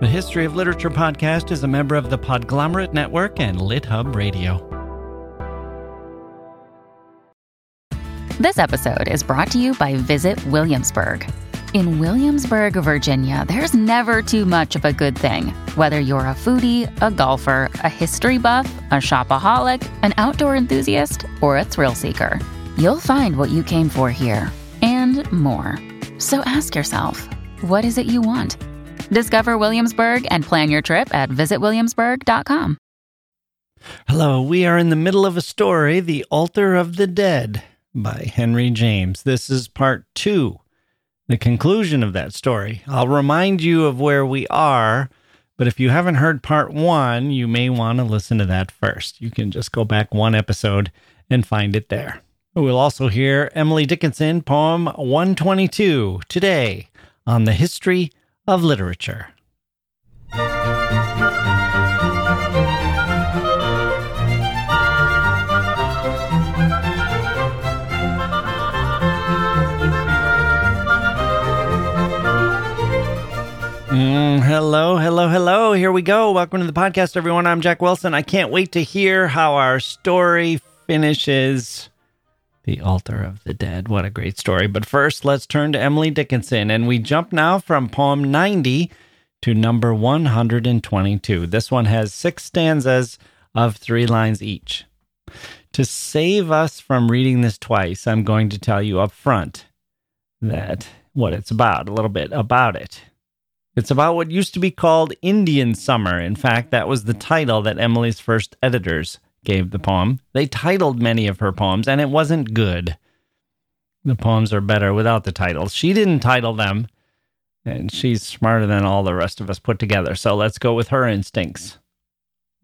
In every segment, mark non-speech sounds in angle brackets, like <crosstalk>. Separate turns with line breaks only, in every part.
The History of Literature podcast is a member of the Podglomerate Network and LitHub Radio.
This episode is brought to you by Visit Williamsburg. In Williamsburg, Virginia, there's never too much of a good thing. Whether you're a foodie, a golfer, a history buff, a shopaholic, an outdoor enthusiast, or a thrill seeker, you'll find what you came for here and more. So ask yourself, what is it you want? Discover Williamsburg and plan your trip at visitwilliamsburg.com.
Hello, we are in the middle of a story, The Altar of the Dead by Henry James. This is part two the conclusion of that story. I'll remind you of where we are, but if you haven't heard part one, you may want to listen to that first. You can just go back one episode and find it there. We'll also hear Emily Dickinson, poem 122, today on the history of literature. Mm, hello, hello, hello. Here we go. Welcome to the podcast, everyone. I'm Jacke Wilson. I can't wait to hear how our story finishes. The Altar of the Dead. What a great story. But first, let's turn to Emily Dickinson. And we jump now from poem 90 to number 122. This one has six stanzas of three lines each. To save us from reading this twice, I'm going to tell you up front that what it's about, a little bit about it. It's about what used to be called Indian Summer. In fact, that was the title that Emily's first editors gave the poem. They titled many of her poems, and it wasn't good. The poems are better without the titles. She didn't title them, and she's smarter than all the rest of us put together. So let's go with her instincts.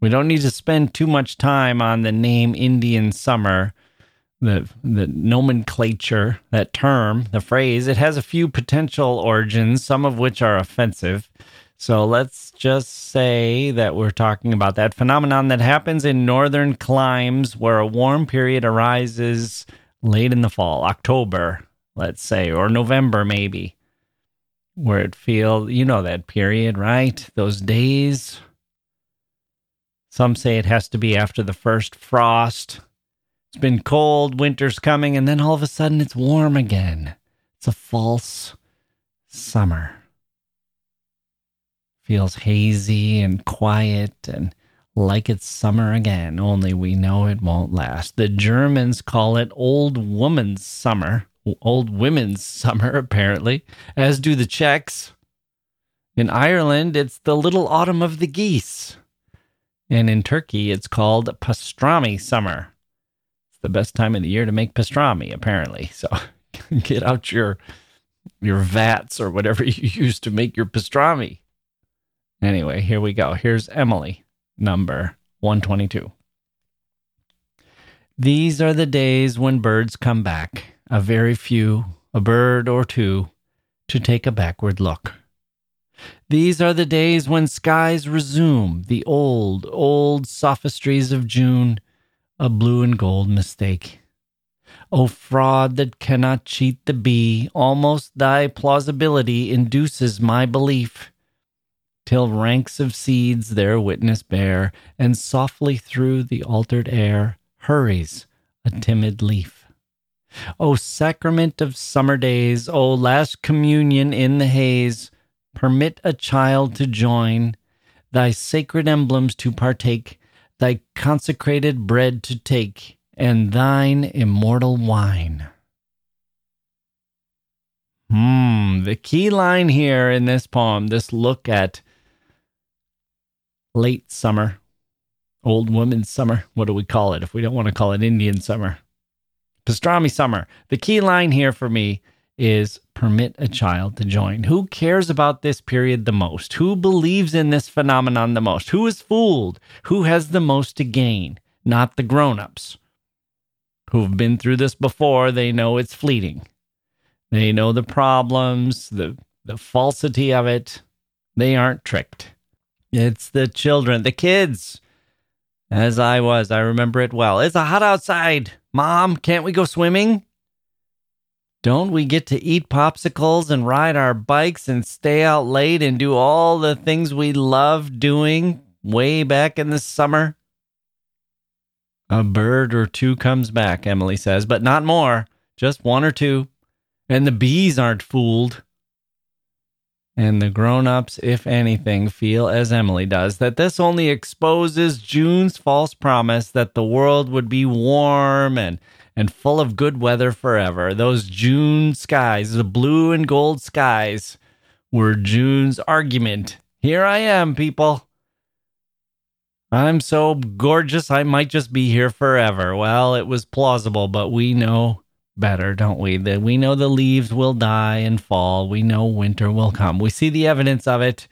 We don't need to spend too much time on the name Indian Summer the the nomenclature, that term, the phrase, it has a few potential origins, some of which are offensive. So let's just say that we're talking about that phenomenon that happens in northern climes where a warm period arises late in the fall, October, let's say, or November maybe, where it feels, you know, that period, right? Those days. Some say it has to be after the first frost it's been cold, winter's coming, and then all of a sudden it's warm again. It's a false summer. Feels hazy and quiet and like it's summer again, only we know it won't last. The Germans call it old woman's summer, old women's summer, apparently, as do the Czechs. In Ireland, it's the little autumn of the geese. And in Turkey, it's called pastrami summer It's the best time of the year to make pastrami, apparently. So <laughs> get out your your vats or whatever <laughs> you use to make your pastrami. Anyway, here we go. Here's Emily, number 122. These are the days when birds come back, a very few, a bird or two, to take a backward look. These are the days when skies resume the old, old sophistries of June a blue and gold mistake. O fraud that cannot cheat the bee, almost thy plausibility induces my belief, till ranks of seeds their witness bear, and softly through the altered air hurries a timid leaf. O sacrament of summer days, O last communion in the haze, permit a child to join, thy sacred emblems to partake, thy consecrated bread to take, and thine immortal wine. Hmm, the key line here in this poem, this look at late summer, old woman summer. What do we call it if we don't want to call it Indian summer? Pastrami summer. The key line here for me is permit a child to join. Who cares about this period the most? Who believes in this phenomenon the most? Who is fooled? Who has the most to gain? Not the grown-ups. Who've been through this before, they know it's fleeting. They know the problems, the the falsity of it. They aren't tricked. It's the children, the kids. As I was, I remember it well. It's a hot outside. Mom, can't we go swimming? Don't we get to eat popsicles and ride our bikes and stay out late and do all the things we love doing way back in the summer? A bird or two comes back, Emily says, but not more, just one or two. And the bees aren't fooled. And the grown ups, if anything, feel as Emily does that this only exposes June's false promise that the world would be warm and, and full of good weather forever. Those June skies, the blue and gold skies, were June's argument. Here I am, people. I'm so gorgeous, I might just be here forever. Well, it was plausible, but we know better, don't we? That we know the leaves will die and fall. We know winter will come. We see the evidence of it,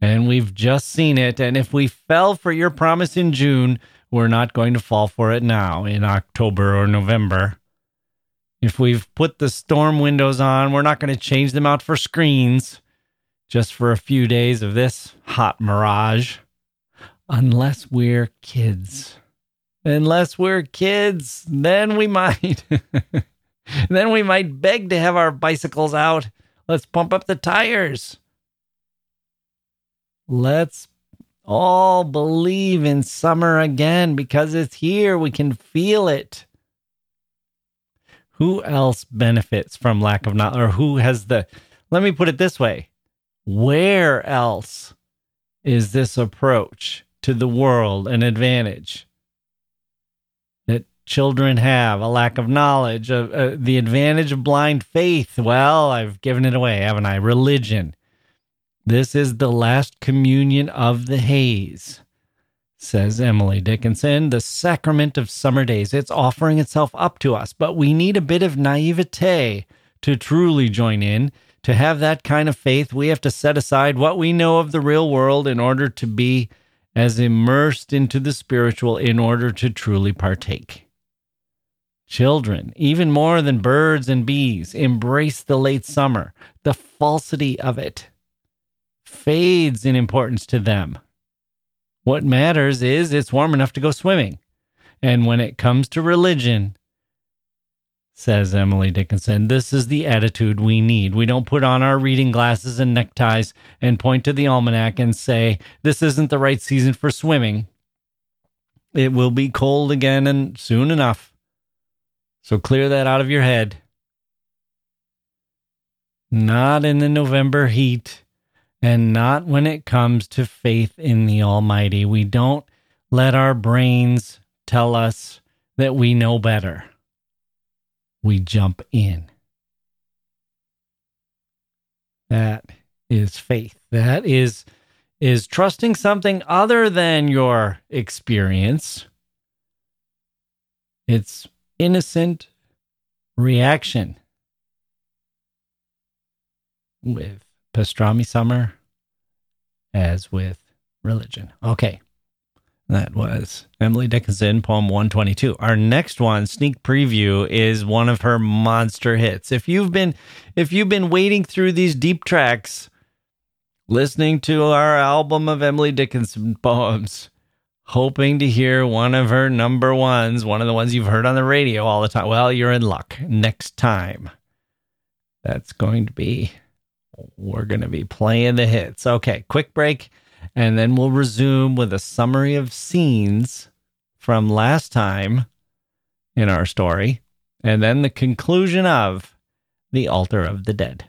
and we've just seen it. And if we fell for your promise in June, we're not going to fall for it now in October or November. If we've put the storm windows on, we're not going to change them out for screens just for a few days of this hot mirage. Unless we're kids unless we're kids, then we might. <laughs> then we might beg to have our bicycles out. Let's pump up the tires. Let's all believe in summer again because it's here. We can feel it. Who else benefits from lack of knowledge, or who has the? Let me put it this way: Where else is this approach to the world an advantage? Children have, a lack of knowledge, uh, uh, the advantage of blind faith. Well, I've given it away, haven't I? Religion. This is the last communion of the haze, says Emily Dickinson, the sacrament of summer days. It's offering itself up to us, but we need a bit of naivete to truly join in. To have that kind of faith, we have to set aside what we know of the real world in order to be as immersed into the spiritual in order to truly partake. Children, even more than birds and bees, embrace the late summer. The falsity of it fades in importance to them. What matters is it's warm enough to go swimming. And when it comes to religion, says Emily Dickinson, this is the attitude we need. We don't put on our reading glasses and neckties and point to the almanac and say, this isn't the right season for swimming. It will be cold again and soon enough. So clear that out of your head. Not in the November heat, and not when it comes to faith in the Almighty. We don't let our brains tell us that we know better. We jump in. That is faith. That is is trusting something other than your experience. It's innocent reaction with pastrami summer as with religion. Okay. That was Emily Dickinson, poem 122. Our next one, sneak preview, is one of her monster hits. If you've been if you've been wading through these deep tracks, listening to our album of Emily Dickinson poems, hoping to hear one of her number ones, one of the ones you've heard on the radio all the time. Well, you're in luck. Next time, that's going to be, we're going to be playing the hits. Okay, quick break, and then we'll resume with a summary of scenes from last time in our story, and then the conclusion of The Altar of the Dead.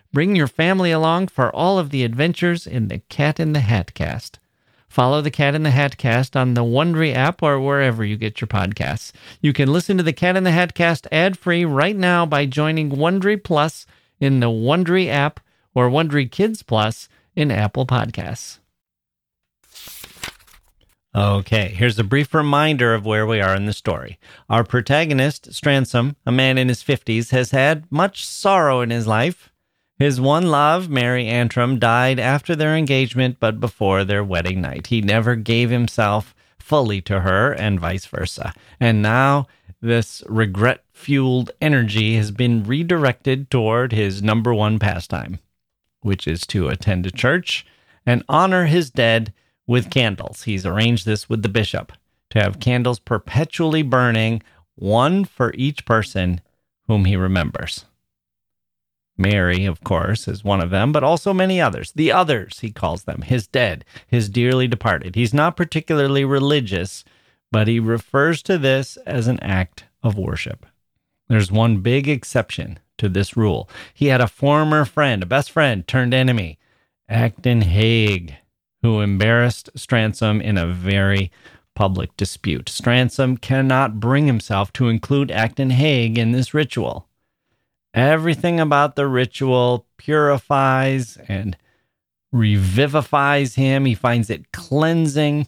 bring your family along for all of the adventures in the Cat in the Hat cast. Follow the Cat in the Hat cast on the Wondery app or wherever you get your podcasts. You can listen to the Cat in the Hat cast ad free right now by joining Wondery Plus in the Wondery app or Wondery Kids Plus in Apple Podcasts. Okay, here's a brief reminder of where we are in the story. Our protagonist, Stransom, a man in his 50s, has had much sorrow in his life. His one love, Mary Antrim, died after their engagement but before their wedding night. He never gave himself fully to her, and vice versa. And now this regret fueled energy has been redirected toward his number one pastime, which is to attend a church and honor his dead with candles. He's arranged this with the bishop to have candles perpetually burning, one for each person whom he remembers. Mary, of course, is one of them, but also many others. The others, he calls them, his dead, his dearly departed. He's not particularly religious, but he refers to this as an act of worship. There's one big exception to this rule. He had a former friend, a best friend turned enemy, Acton Hague who embarrassed Stransom in a very public dispute. Stransom cannot bring himself to include Acton Hague in this ritual. Everything about the ritual purifies and revivifies him. He finds it cleansing,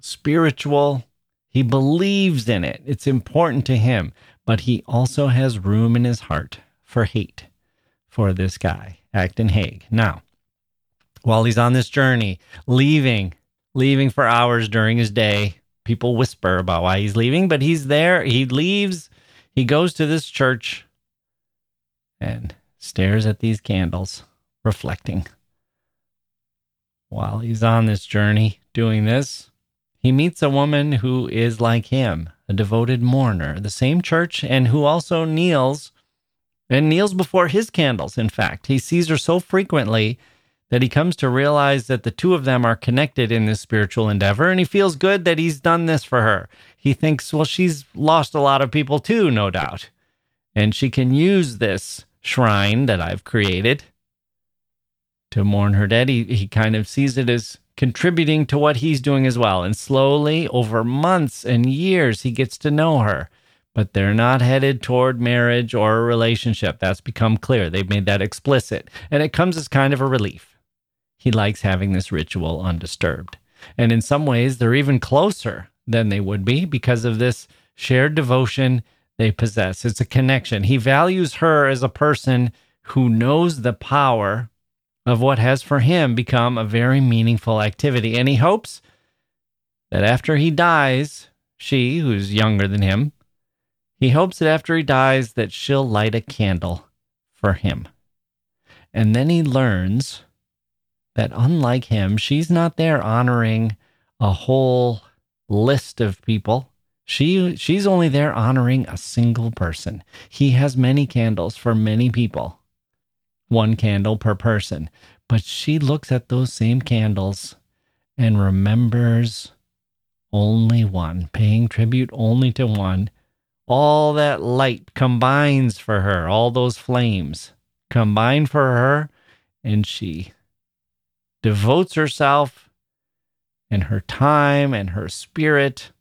spiritual. He believes in it. It's important to him, but he also has room in his heart for hate for this guy, Acton Hague. Now, while he's on this journey, leaving, leaving for hours during his day. People whisper about why he's leaving, but he's there. He leaves. He goes to this church and stares at these candles, reflecting. While he's on this journey doing this, he meets a woman who is like him, a devoted mourner, the same church, and who also kneels and kneels before his candles. In fact, he sees her so frequently that he comes to realize that the two of them are connected in this spiritual endeavor, and he feels good that he's done this for her. He thinks, well, she's lost a lot of people too, no doubt. And she can use this shrine that I've created to mourn her dead. He, he kind of sees it as contributing to what he's doing as well. And slowly, over months and years, he gets to know her. But they're not headed toward marriage or a relationship. That's become clear. They've made that explicit. And it comes as kind of a relief he likes having this ritual undisturbed. And in some ways, they're even closer than they would be because of this shared devotion they possess. It's a connection. He values her as a person who knows the power of what has for him become a very meaningful activity. And he hopes that after he dies, she, who's younger than him, he hopes that after he dies that she'll light a candle for him. And then he learns that unlike him, she's not there honoring a whole list of people. She she's only there honoring a single person. He has many candles for many people. One candle per person. But she looks at those same candles and remembers only one, paying tribute only to one. All that light combines for her, all those flames combine for her, and she devotes herself and her time and her spirit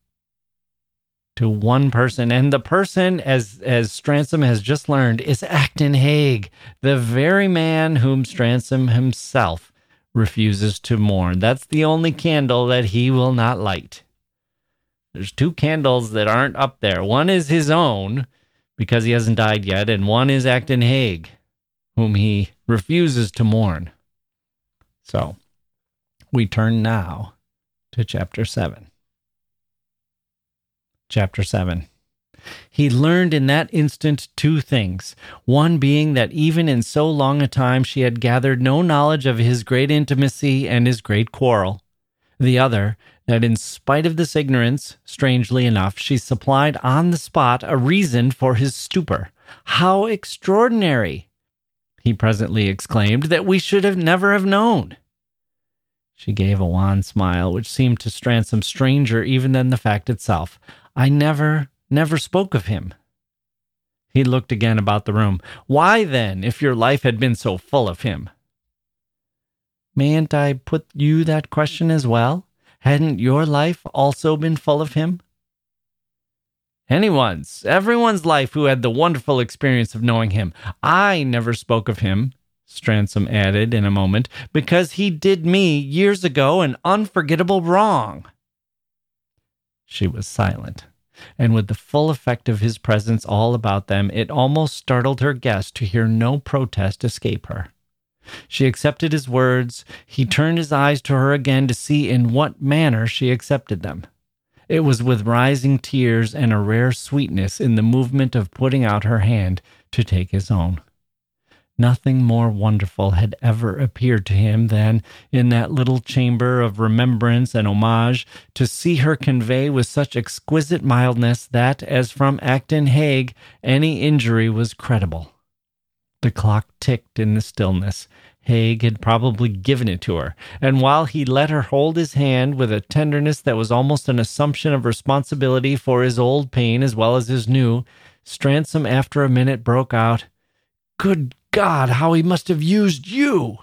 to one person. And the person as as Stransom has just learned is Acton Hague the very man whom Stransom himself refuses to mourn. That's the only candle that he will not light. There's two candles that aren't up there. One is his own because he hasn't died yet and one is Acton Hague whom he refuses to mourn. So we turn now to chapter 7. Chapter 7. He learned in that instant two things. One being that even in so long a time she had gathered no knowledge of his great intimacy and his great quarrel. The other, that in spite of this ignorance, strangely enough, she supplied on the spot a reason for his stupor. How extraordinary! He presently exclaimed that we should have never have known. She gave a wan smile, which seemed to Stransom stranger even than the fact itself. I never, never spoke of him. He looked again about the room. Why then, if your life had been so full of him? Mayn't I put you that question as well? Hadn't your life also been full of him? Anyone's, everyone's life who had the wonderful experience of knowing him. I never spoke of him, Stransom added in a moment, because he did me years ago an unforgettable wrong. She was silent, and with the full effect of his presence all about them, it almost startled her guest to hear no protest escape her. She accepted his words. He turned his eyes to her again to see in what manner she accepted them. It was with rising tears and a rare sweetness in the movement of putting out her hand to take his own. Nothing more wonderful had ever appeared to him than, in that little chamber of remembrance and homage, to see her convey with such exquisite mildness that, as from Acton Hague, any injury was credible. The clock ticked in the stillness. Hague had probably given it to her, and while he let her hold his hand with a tenderness that was almost an assumption of responsibility for his old pain as well as his new, Stransom after a minute broke out, Good God, how he must have used you!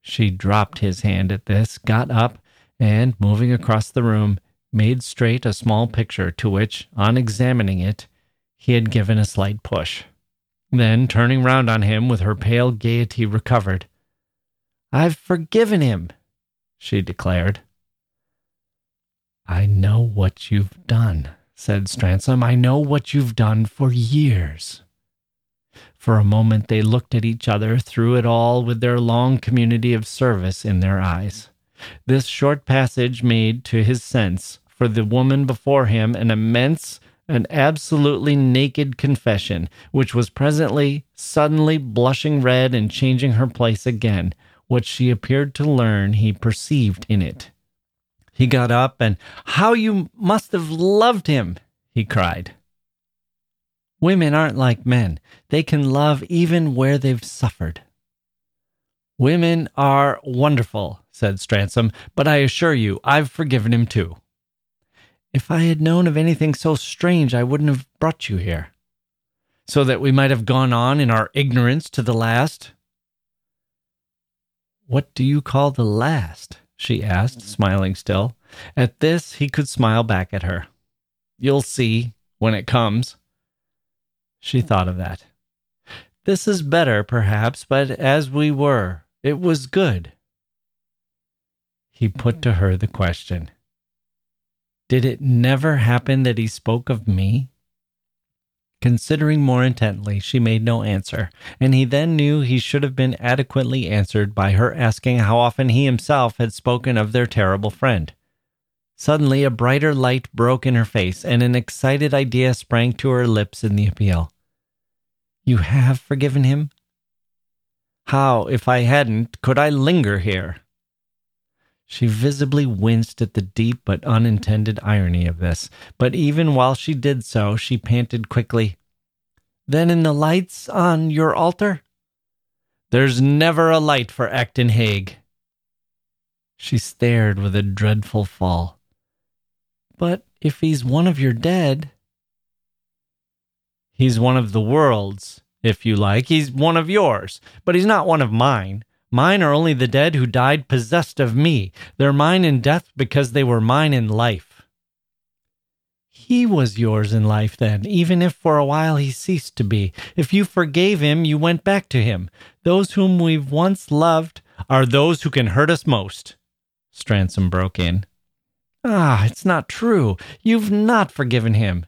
She dropped his hand at this, got up, and, moving across the room, made straight a small picture to which, on examining it, he had given a slight push. Then, turning round on him with her pale gaiety recovered, I've forgiven him, she declared. I know what you've done, said Stransom. I know what you've done for years. For a moment they looked at each other through it all with their long community of service in their eyes. This short passage made, to his sense, for the woman before him an immense, an absolutely naked confession, which was presently, suddenly blushing red and changing her place again. What she appeared to learn, he perceived in it. He got up and, How you must have loved him! he cried. Women aren't like men. They can love even where they've suffered. Women are wonderful, said Stransom, but I assure you, I've forgiven him too. If I had known of anything so strange, I wouldn't have brought you here. So that we might have gone on in our ignorance to the last? What do you call the last? she asked, smiling still. At this, he could smile back at her. You'll see when it comes. She thought of that. This is better, perhaps, but as we were, it was good. He put to her the question Did it never happen that he spoke of me? Considering more intently, she made no answer, and he then knew he should have been adequately answered by her asking how often he himself had spoken of their terrible friend. Suddenly, a brighter light broke in her face, and an excited idea sprang to her lips in the appeal. You have forgiven him? How, if I hadn't, could I linger here? She visibly winced at the deep but unintended irony of this, but even while she did so, she panted quickly, Then in the lights on your altar? There's never a light for Acton Hague. She stared with a dreadful fall. But if he's one of your dead. He's one of the world's, if you like. He's one of yours, but he's not one of mine. Mine are only the dead who died possessed of me. They're mine in death because they were mine in life. He was yours in life then, even if for a while he ceased to be. If you forgave him, you went back to him. Those whom we've once loved are those who can hurt us most. Stransom broke in. Ah, it's not true. You've not forgiven him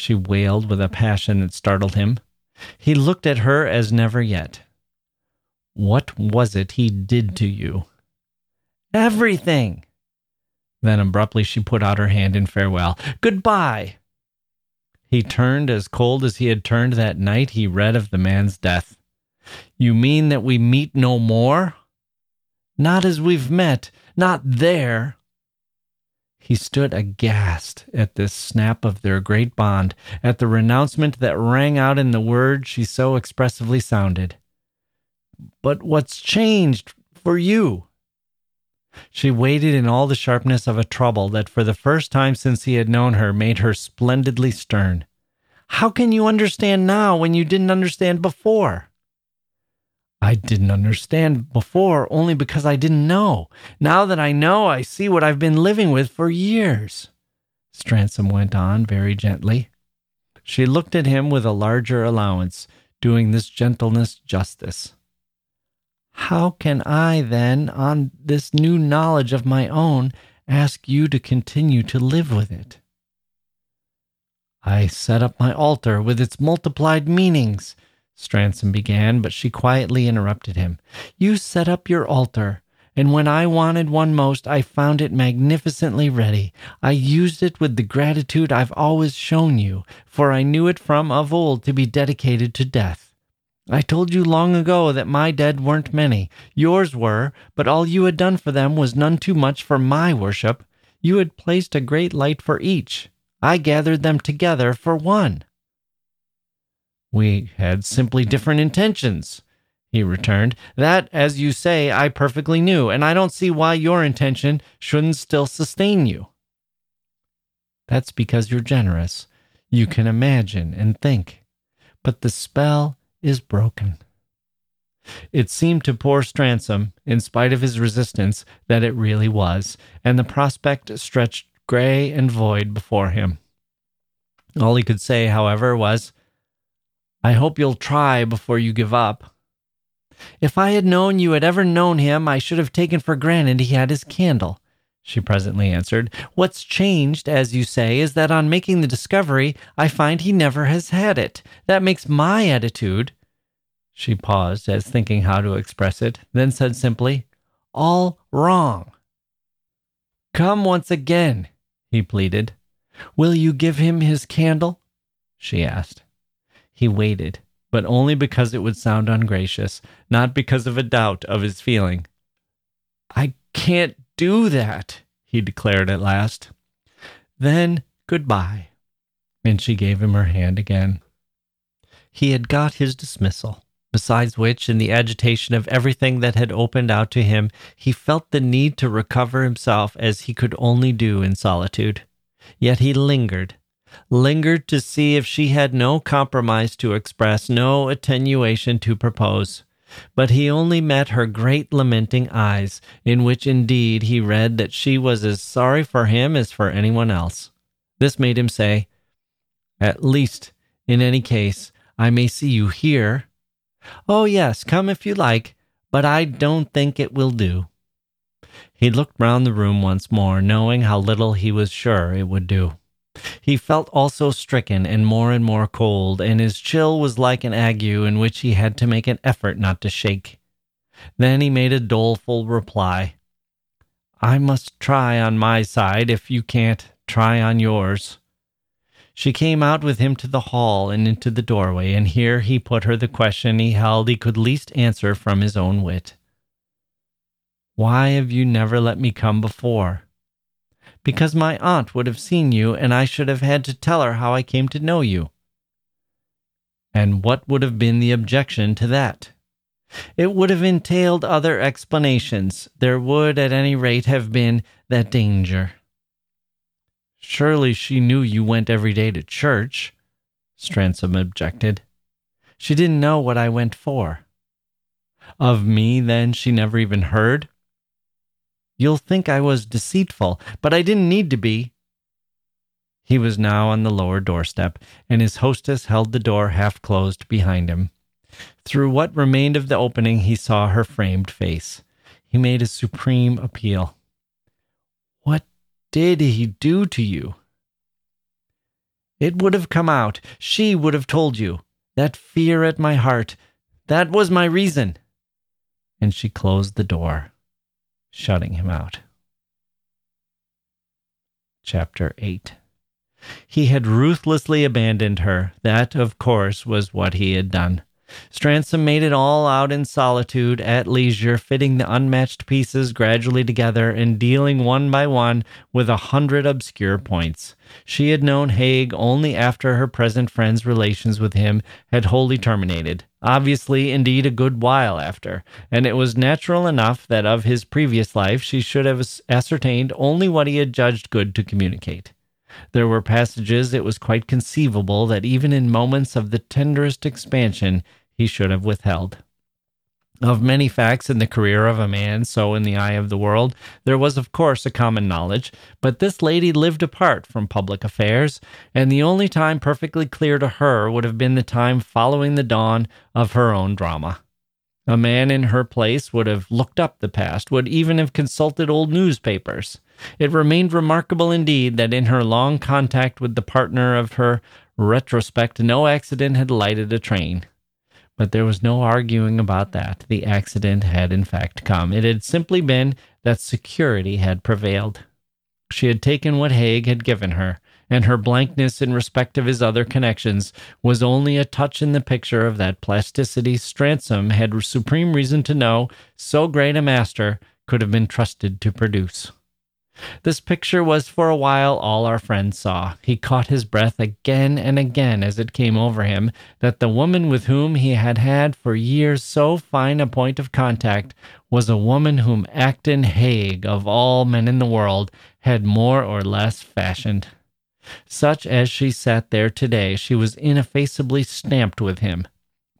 she wailed with a passion that startled him. He looked at her as never yet. What was it he did to you? Everything. Then abruptly she put out her hand in farewell. Goodbye. He turned as cold as he had turned that night he read of the man's death. You mean that we meet no more? Not as we've met, not there. He stood aghast at this snap of their great bond, at the renouncement that rang out in the words she so expressively sounded. But what's changed for you? She waited in all the sharpness of a trouble that, for the first time since he had known her, made her splendidly stern. How can you understand now when you didn't understand before? I didn't understand before only because I didn't know. Now that I know, I see what I've been living with for years. Stransom went on very gently. She looked at him with a larger allowance, doing this gentleness justice. How can I, then, on this new knowledge of my own, ask you to continue to live with it? I set up my altar with its multiplied meanings, Stransom began, but she quietly interrupted him. You set up your altar, and when I wanted one most, I found it magnificently ready. I used it with the gratitude I've always shown you, for I knew it from of old to be dedicated to death. I told you long ago that my dead weren't many. Yours were, but all you had done for them was none too much for my worship. You had placed a great light for each. I gathered them together for one. We had simply different intentions, he returned. That, as you say, I perfectly knew, and I don't see why your intention shouldn't still sustain you. That's because you're generous. You can imagine and think. But the spell is broken. It seemed to poor Stransom, in spite of his resistance, that it really was, and the prospect stretched gray and void before him. All he could say, however, was, I hope you'll try before you give up. If I had known you had ever known him, I should have taken for granted he had his candle, she presently answered. What's changed, as you say, is that on making the discovery, I find he never has had it. That makes my attitude. She paused, as thinking how to express it, then said simply, All wrong. Come once again, he pleaded. Will you give him his candle? she asked. He waited, but only because it would sound ungracious, not because of a doubt of his feeling. I can't do that, he declared at last. Then goodbye. And she gave him her hand again. He had got his dismissal, besides which, in the agitation of everything that had opened out to him, he felt the need to recover himself as he could only do in solitude. Yet he lingered, lingered to see if she had no compromise to express, no attenuation to propose. But he only met her great lamenting eyes, in which indeed he read that she was as sorry for him as for anyone else. This made him say, At least, in any case, I may see you here. Oh, yes, come if you like, but I don't think it will do. He looked round the room once more, knowing how little he was sure it would do. He felt also stricken and more and more cold, and his chill was like an ague in which he had to make an effort not to shake. Then he made a doleful reply. I must try on my side. If you can't, try on yours. She came out with him to the hall and into the doorway, and here he put her the question he held he could least answer from his own wit. Why have you never let me come before? Because my aunt would have seen you and I should have had to tell her how I came to know you. And what would have been the objection to that? It would have entailed other explanations. There would, at any rate, have been that danger. Surely she knew you went every day to church, Stransom objected. She didn't know what I went for. Of me, then, she never even heard? You'll think I was deceitful, but I didn't need to be. He was now on the lower doorstep, and his hostess held the door half closed behind him. Through what remained of the opening, he saw her framed face. He made a supreme appeal. What did he do to you? It would have come out. She would have told you. That fear at my heart, that was my reason. And she closed the door shutting him out. Chapter 8 He had ruthlessly abandoned her. That, of course, was what he had done. Stransom made it all out in solitude, at leisure, fitting the unmatched pieces gradually together and dealing one by one with a hundred obscure points. She had known Hague only after her present friend's relations with him had wholly terminated. Obviously, indeed, a good while after, and it was natural enough that of his previous life she should have ascertained only what he had judged good to communicate. There were passages it was quite conceivable that even in moments of the tenderest expansion he should have withheld. Of many facts in the career of a man, so in the eye of the world, there was of course a common knowledge, but this lady lived apart from public affairs, and the only time perfectly clear to her would have been the time following the dawn of her own drama. A man in her place would have looked up the past, would even have consulted old newspapers. It remained remarkable indeed that in her long contact with the partner of her retrospect, no accident had lighted a train. But there was no arguing about that. The accident had in fact come. It had simply been that security had prevailed. She had taken what Hague had given her, and her blankness in respect of his other connections was only a touch in the picture of that plasticity Stransom had supreme reason to know so great a master could have been trusted to produce. This picture was for a while all our friend saw. He caught his breath again and again as it came over him that the woman with whom he had had for years so fine a point of contact was a woman whom Acton Hague, of all men in the world, had more or less fashioned. Such as she sat there today, she was ineffaceably stamped with him.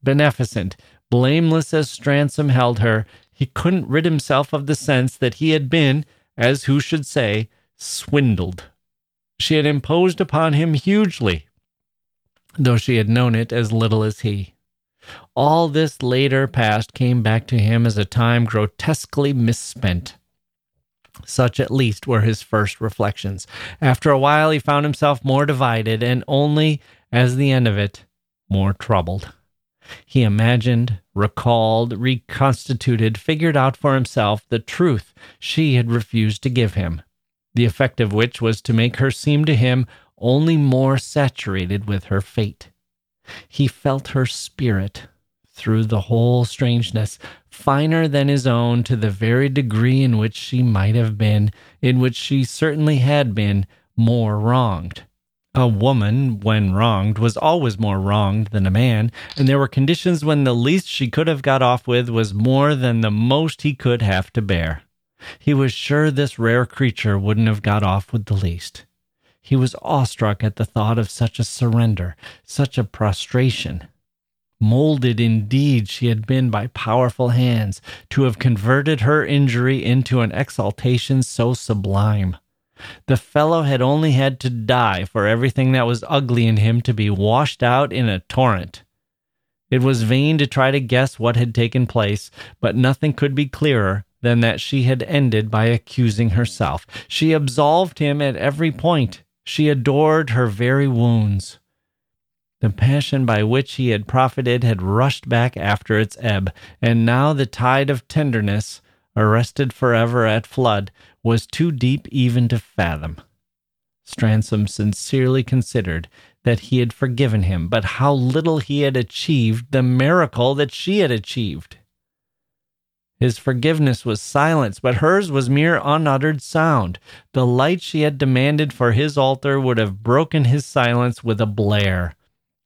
Beneficent, blameless as Stransom held her, he couldn't rid himself of the sense that he had been, as who should say, swindled. She had imposed upon him hugely, though she had known it as little as he. All this later past came back to him as a time grotesquely misspent. Such at least were his first reflections. After a while, he found himself more divided, and only, as the end of it, more troubled. He imagined, recalled, reconstituted, figured out for himself the truth she had refused to give him, the effect of which was to make her seem to him only more saturated with her fate. He felt her spirit through the whole strangeness, finer than his own to the very degree in which she might have been, in which she certainly had been, more wronged. A woman, when wronged, was always more wronged than a man, and there were conditions when the least she could have got off with was more than the most he could have to bear. He was sure this rare creature wouldn't have got off with the least. He was awestruck at the thought of such a surrender, such a prostration. Molded indeed she had been by powerful hands to have converted her injury into an exaltation so sublime. The fellow had only had to die for everything that was ugly in him to be washed out in a torrent. It was vain to try to guess what had taken place, but nothing could be clearer than that she had ended by accusing herself. She absolved him at every point. She adored her very wounds. The passion by which he had profited had rushed back after its ebb, and now the tide of tenderness, arrested forever at flood, was too deep even to fathom. Stransom sincerely considered that he had forgiven him, but how little he had achieved the miracle that she had achieved. His forgiveness was silence, but hers was mere unuttered sound. The light she had demanded for his altar would have broken his silence with a blare,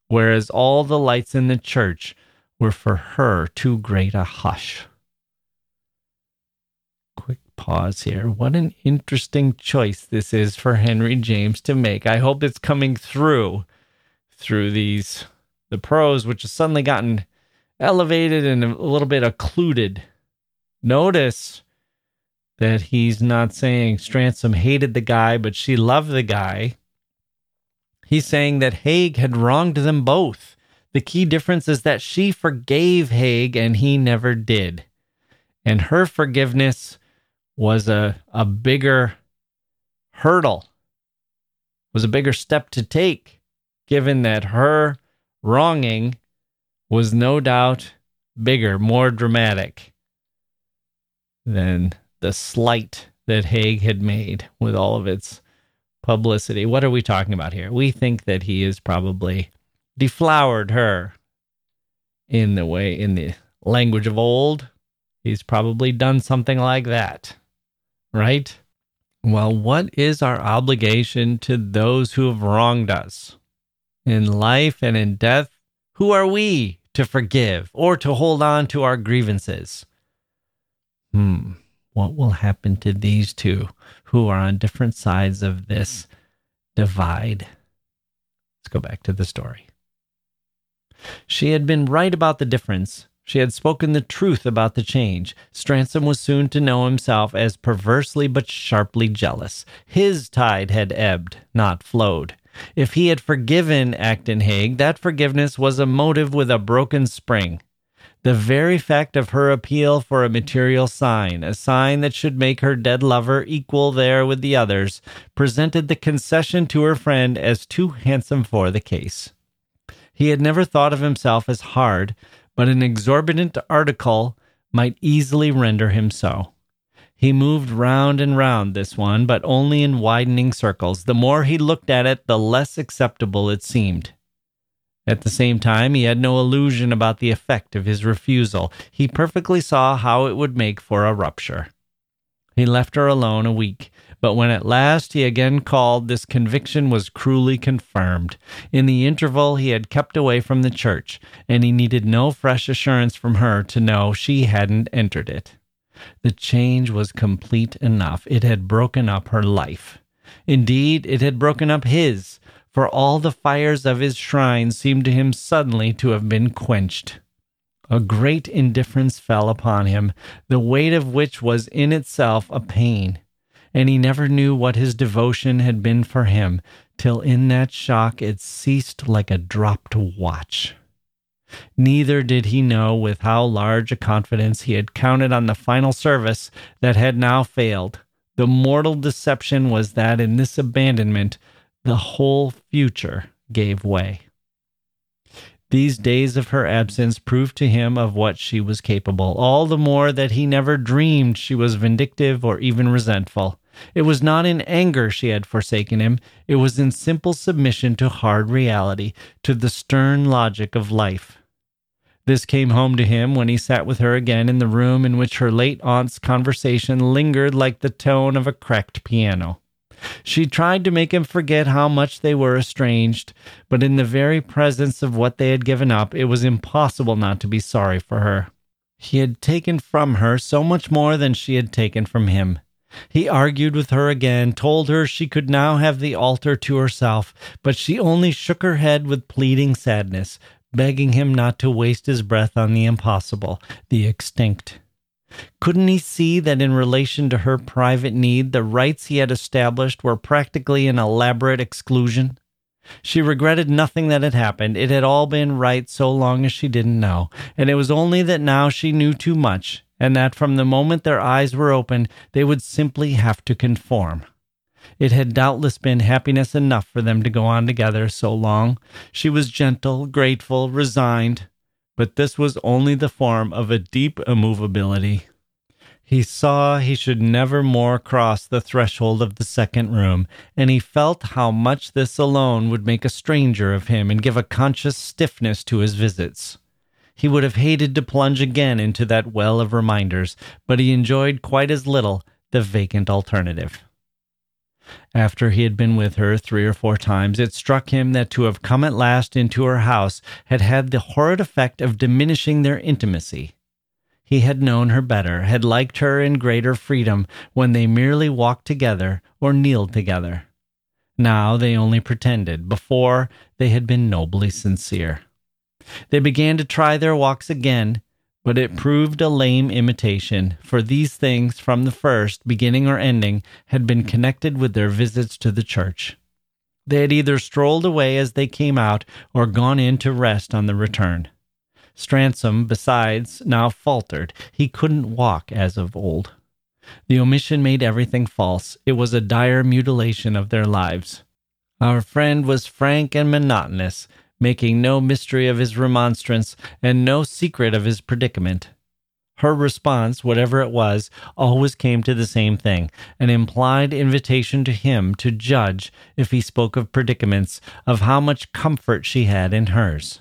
whereas all the lights in the church were for her too great a hush pause here. What an interesting choice this is for Henry James to make. I hope it's coming through through these the prose, which has suddenly gotten elevated and a little bit occluded. Notice that he's not saying Stransom hated the guy, but she loved the guy. He's saying that Hague had wronged them both. The key difference is that she forgave Hague and he never did. And her forgiveness was a, a bigger hurdle, was a bigger step to take, given that her wronging was no doubt bigger, more dramatic than the slight that Hague had made with all of its publicity. What are we talking about here? We think that he has probably deflowered her in the way, in the language of old. He's probably done something like that right? Well, what is our obligation to those who have wronged us? In life and in death, who are we to forgive, or to hold on to our grievances. Hmm, what will happen to these two who are on different sides of this divide? Let's go back to the story. She had been right about the difference. She had spoken the truth about the change. Stransom was soon to know himself as perversely but sharply jealous. His tide had ebbed, not flowed. If he had forgiven Acton Hague, that forgiveness was a motive with a broken spring. The very fact of her appeal for a material sign, a sign that should make her dead lover equal there with the others, presented the concession to her friend as too handsome for the case. He had never thought of himself as hard, but an exorbitant article might easily render him so. He moved round and round this one, but only in widening circles. The more he looked at it, the less acceptable it seemed. At the same time, he had no illusion about the effect of his refusal. He perfectly saw how it would make for a rupture. He left her alone a week, but when at last he again called, this conviction was cruelly confirmed. In the interval, he had kept away from the church, and he needed no fresh assurance from her to know she hadn't entered it. The change was complete enough. It had broken up her life. Indeed, it had broken up his, for all the fires of his shrine seemed to him suddenly to have been quenched. A great indifference fell upon him, the weight of which was in itself a pain and he never knew what his devotion had been for him till in that shock it ceased like a dropped watch. Neither did he know with how large a confidence he had counted on the final service that had now failed. The mortal deception was that in this abandonment the whole future gave way. These days of her absence proved to him of what she was capable, all the more that he never dreamed she was vindictive or even resentful. It was not in anger she had forsaken him, it was in simple submission to hard reality, to the stern logic of life. This came home to him when he sat with her again in the room in which her late aunt's conversation lingered like the tone of a cracked piano. She tried to make him forget how much they were estranged, but in the very presence of what they had given up, it was impossible not to be sorry for her. He had taken from her so much more than she had taken from him. He argued with her again, told her she could now have the altar to herself, but she only shook her head with pleading sadness, begging him not to waste his breath on the impossible, the extinct. Couldn't he see that in relation to her private need, the rights he had established were practically an elaborate exclusion? She regretted nothing that had happened. It had all been right so long as she didn't know, and it was only that now she knew too much and that from the moment their eyes were opened, they would simply have to conform. It had doubtless been happiness enough for them to go on together so long. She was gentle, grateful, resigned, but this was only the form of a deep immovability. He saw he should never more cross the threshold of the second room, and he felt how much this alone would make a stranger of him and give a conscious stiffness to his visits. He would have hated to plunge again into that well of reminders, but he enjoyed quite as little the vacant alternative. After he had been with her three or four times, it struck him that to have come at last into her house had had the horrid effect of diminishing their intimacy. He had known her better, had liked her in greater freedom when they merely walked together or kneeled together. Now they only pretended, before they had been nobly sincere. They began to try their walks again, but it proved a lame imitation, for these things from the first, beginning or ending, had been connected with their visits to the church. They had either strolled away as they came out or gone in to rest on the return. Stransom, besides, now faltered. He couldn't walk as of old. The omission made everything false. It was a dire mutilation of their lives. Our friend was frank and monotonous, making no mystery of his remonstrance and no secret of his predicament. Her response, whatever it was, always came to the same thing an implied invitation to him to judge, if he spoke of predicaments, of how much comfort she had in hers.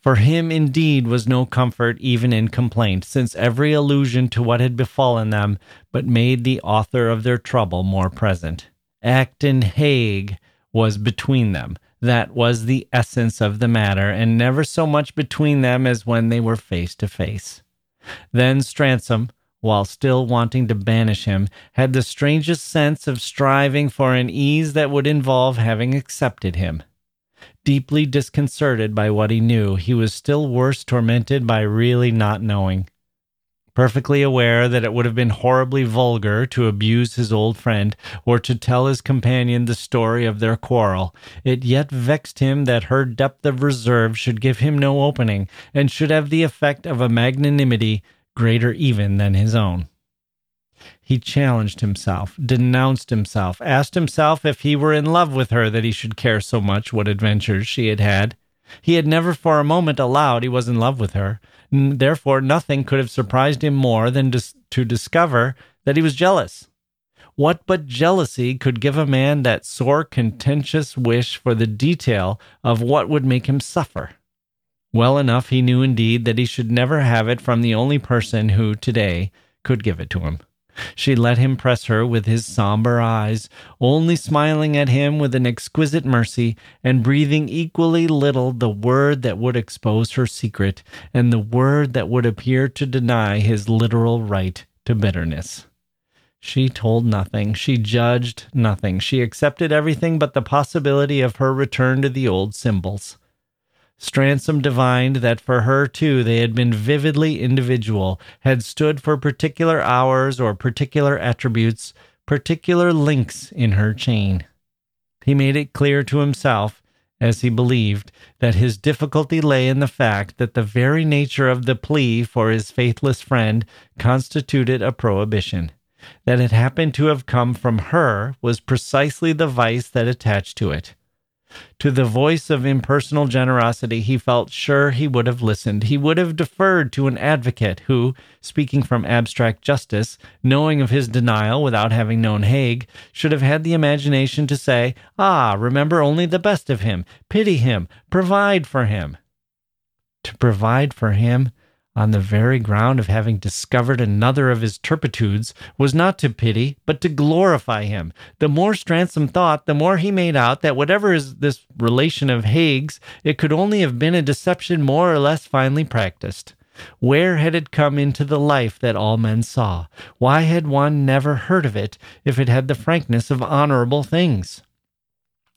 For him, indeed, was no comfort even in complaint, since every allusion to what had befallen them but made the author of their trouble more present. Acton Hague was between them, That was the essence of the matter, and never so much between them as when they were face to face. Then Stransom, while still wanting to banish him, had the strangest sense of striving for an ease that would involve having accepted him. Deeply disconcerted by what he knew, he was still worse tormented by really not knowing perfectly aware that it would have been horribly vulgar to abuse his old friend or to tell his companion the story of their quarrel, it yet vexed him that her depth of reserve should give him no opening, and should have the effect of a magnanimity greater even than his own. He challenged himself, denounced himself, asked himself if he were in love with her that he should care so much what adventures she had had. He had never for a moment allowed he was in love with her, Therefore, nothing could have surprised him more than to discover that he was jealous. What but jealousy could give a man that sore, contentious wish for the detail of what would make him suffer? Well enough he knew indeed that he should never have it from the only person who, today, could give it to him. She let him press her with his somber eyes, only smiling at him with an exquisite mercy, and breathing equally little the word that would expose her secret, and the word that would appear to deny his literal right to bitterness. She told nothing. She judged nothing. She accepted everything but the possibility of her return to the old symbols. Stransom divined that for her, too, they had been vividly individual, had stood for particular hours or particular attributes, particular links in her chain. He made it clear to himself, as he believed, that his difficulty lay in the fact that the very nature of the plea for his faithless friend constituted a prohibition. That it happened to have come from her was precisely the vice that attached to it. To the voice of impersonal generosity, he felt sure he would have listened. He would have deferred to an advocate who, speaking from abstract justice, knowing of his denial without having known Hague, should have had the imagination to say, Ah, remember only the best of him, pity him, provide for him. To provide for him on the very ground of having discovered another of his turpitudes, was not to pity, but to glorify him. The more Stransom thought, the more he made out that whatever is this relation of Hague's, it could only have been a deception more or less finely practiced. Where had it come into the life that all men saw? Why had one never heard of it if it had the frankness of honorable things?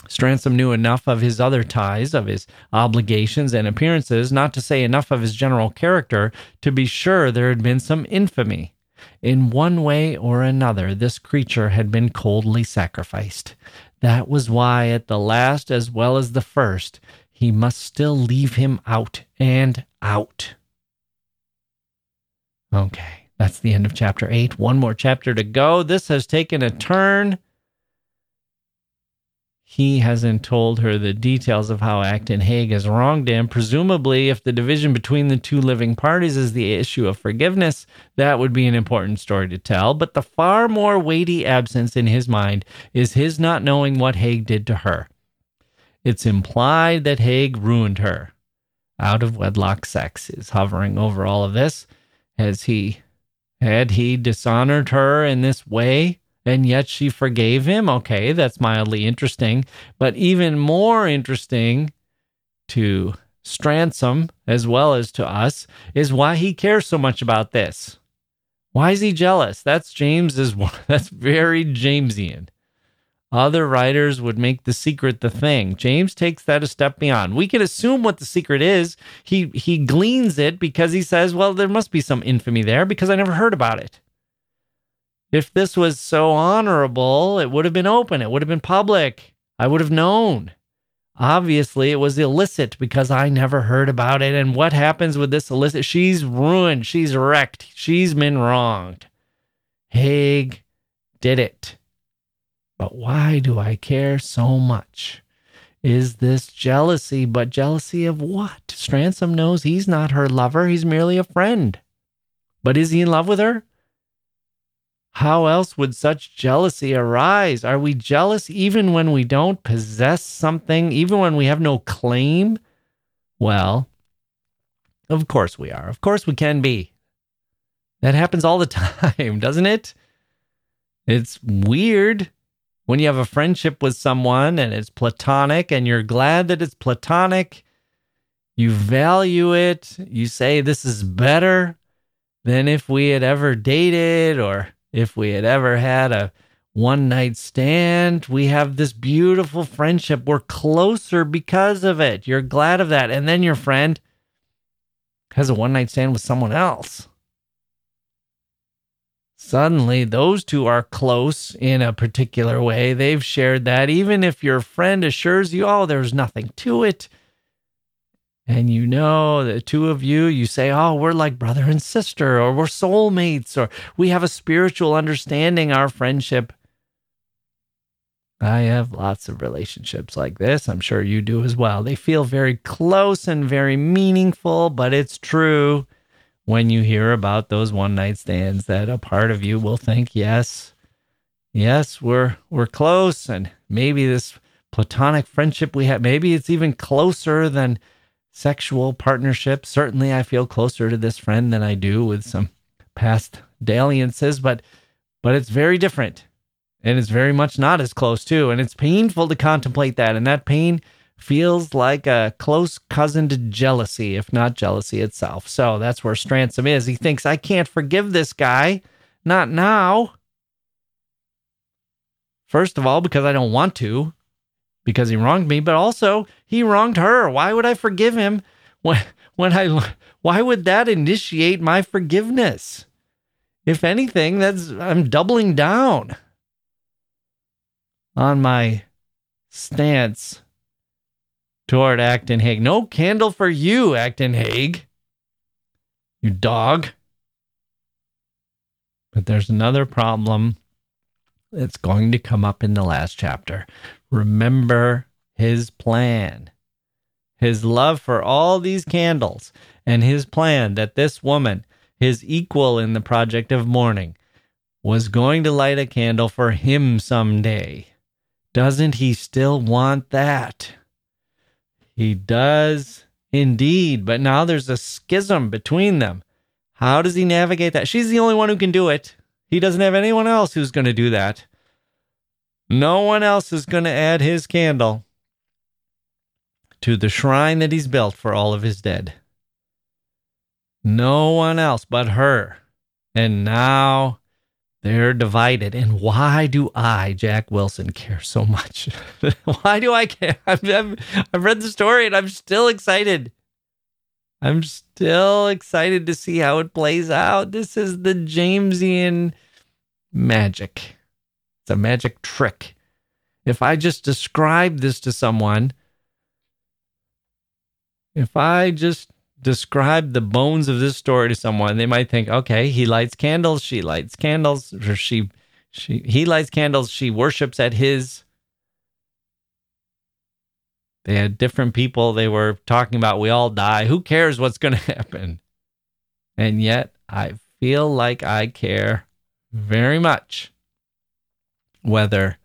Stransom knew enough of his other ties, of his obligations and appearances, not to say enough of his general character, to be sure there had been some infamy. In one way or another, this creature had been coldly sacrificed. That was why, at the last as well as the first, he must still leave him out and out. Okay, that's the end of chapter 8. One more chapter to go. This has taken a turn he hasn't told her the details of how Acton Hague has wronged him. Presumably, if the division between the two living parties is the issue of forgiveness, that would be an important story to tell. But the far more weighty absence in his mind is his not knowing what Hague did to her. It's implied that Hague ruined her. Out of wedlock sex is hovering over all of this. Has he had he dishonored her in this way? And yet she forgave him. Okay, that's mildly interesting. But even more interesting to Stransom, as well as to us, is why he cares so much about this. Why is he jealous? That's James's <laughs> that's very Jamesian. Other writers would make the secret the thing. James takes that a step beyond. We can assume what the secret is. He he gleans it because he says, "Well, there must be some infamy there because I never heard about it." If this was so honorable, it would have been open, it would have been public. I would have known. Obviously, it was illicit because I never heard about it. And what happens with this illicit? She's ruined. She's wrecked. She's been wronged. Hague did it. But why do I care so much? Is this jealousy? But jealousy of what? Stransom knows he's not her lover. He's merely a friend. But is he in love with her? How else would such jealousy arise? Are we jealous even when we don't possess something, even when we have no claim? Well, of course we are. Of course we can be. That happens all the <laughs> time, doesn't it? It's weird. When you have a friendship with someone and it's platonic and you're glad that it's platonic, you value it, you say, This is better than if we had ever dated or if we had ever had a one night stand. We have this beautiful friendship. We're closer because of it. You're glad of that. And then your friend has a one night stand with someone else. Suddenly, those two are close in a particular way. They've shared that. Even if your friend assures you, oh, there's nothing to it. And you know, the two of you, you say, oh, we're like brother and sister, or we're soulmates, or we have a spiritual understanding, our friendship. I have lots of relationships like this. I'm sure you do as well. They feel very close and very meaningful, but it's true when you hear about those one night stands that a part of you will think, yes, yes, we're we're close, and maybe this platonic friendship we have, maybe it's even closer than sexual partnership. Certainly, I feel closer to this friend than I do with some past dalliances, but but it's very different. And it's very much not as close too. And it's painful to contemplate that. And that pain feels like a close cousin to jealousy if not jealousy itself. So that's where stransom is. He thinks i can't forgive this guy. Not now. First of all because i don't want to because he wronged me but also he wronged her why would i forgive him when when i why would that initiate my forgiveness if anything that's i'm doubling down on my stance toward Acton Hague. No candle for you, Acton Hague. You dog. But there's another problem that's going to come up in the last chapter. Remember his plan, his love for all these candles, and his plan that this woman, his equal in the project of mourning, was going to light a candle for him someday. Doesn't he still want that? He does indeed, but now there's a schism between them. How does he navigate that? She's the only one who can do it. He doesn't have anyone else who's going to do that. No one else is going to add his candle to the shrine that he's built for all of his dead. No one else but her. And now they're divided. And why do I, Jacke Wilson, care so much? <laughs> why do I care? I've, I've, I've read the story and I'm still excited. I'm still excited to see how it plays out. This is the Jamesian magic. It's a magic trick. If I just describe this to someone, if I just describe the bones of this story to someone, they might think, okay, he lights candles, she lights candles, or she she he lights candles, she worships at his they had different people they were talking about we all die. Who cares what's going <laughs> to happen? And yet I feel like I care very much whether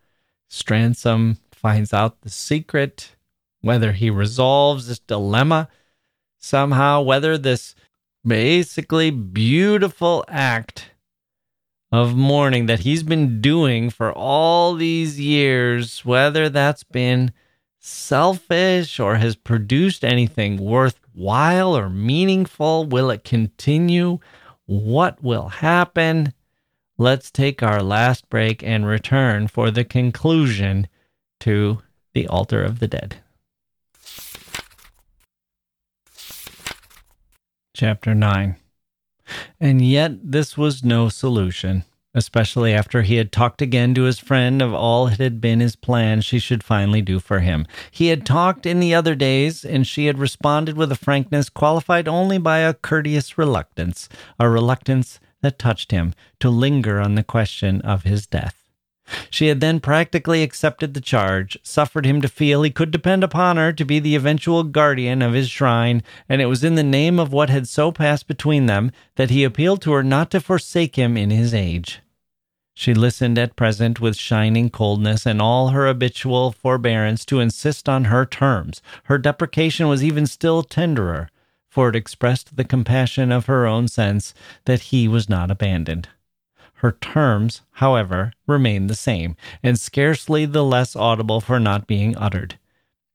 Stransom finds out the secret, whether he resolves this dilemma somehow, whether this basically beautiful act of mourning that he's been doing for all these years, whether that's been selfish or has produced anything worthwhile or meaningful, will it continue? What will happen? Let's take our last break and return for the conclusion to the altar of the dead. Chapter 9 And yet this was no solution, especially after he had talked again to his friend of all it had been his plan she should finally do for him. He had talked in the other days, and she had responded with a frankness qualified only by a courteous reluctance, a reluctance that touched him to linger on the question of his death. She had then practically accepted the charge, suffered him to feel he could depend upon her to be the eventual guardian of his shrine, and it was in the name of what had so passed between them that he appealed to her not to forsake him in his age. She listened at present with shining coldness and all her habitual forbearance to insist on her terms. Her deprecation was even still tenderer, for it expressed the compassion of her own sense that he was not abandoned. Her terms, however, remained the same, and scarcely the less audible for not being uttered.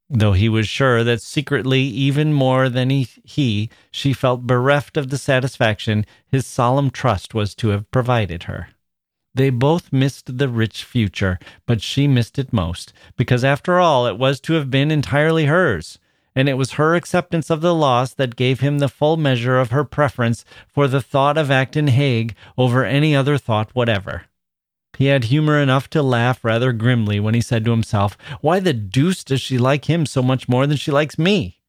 Though he was sure that secretly, even more than he, he, she felt bereft of the satisfaction his solemn trust was to have provided her. They both missed the rich future, but she missed it most, because after all, it was to have been entirely hers, and it was her acceptance of the loss that gave him the full measure of her preference for the thought of Acton Hague over any other thought whatever. He had humor enough to laugh rather grimly when he said to himself, Why the deuce does she like him so much more than she likes me?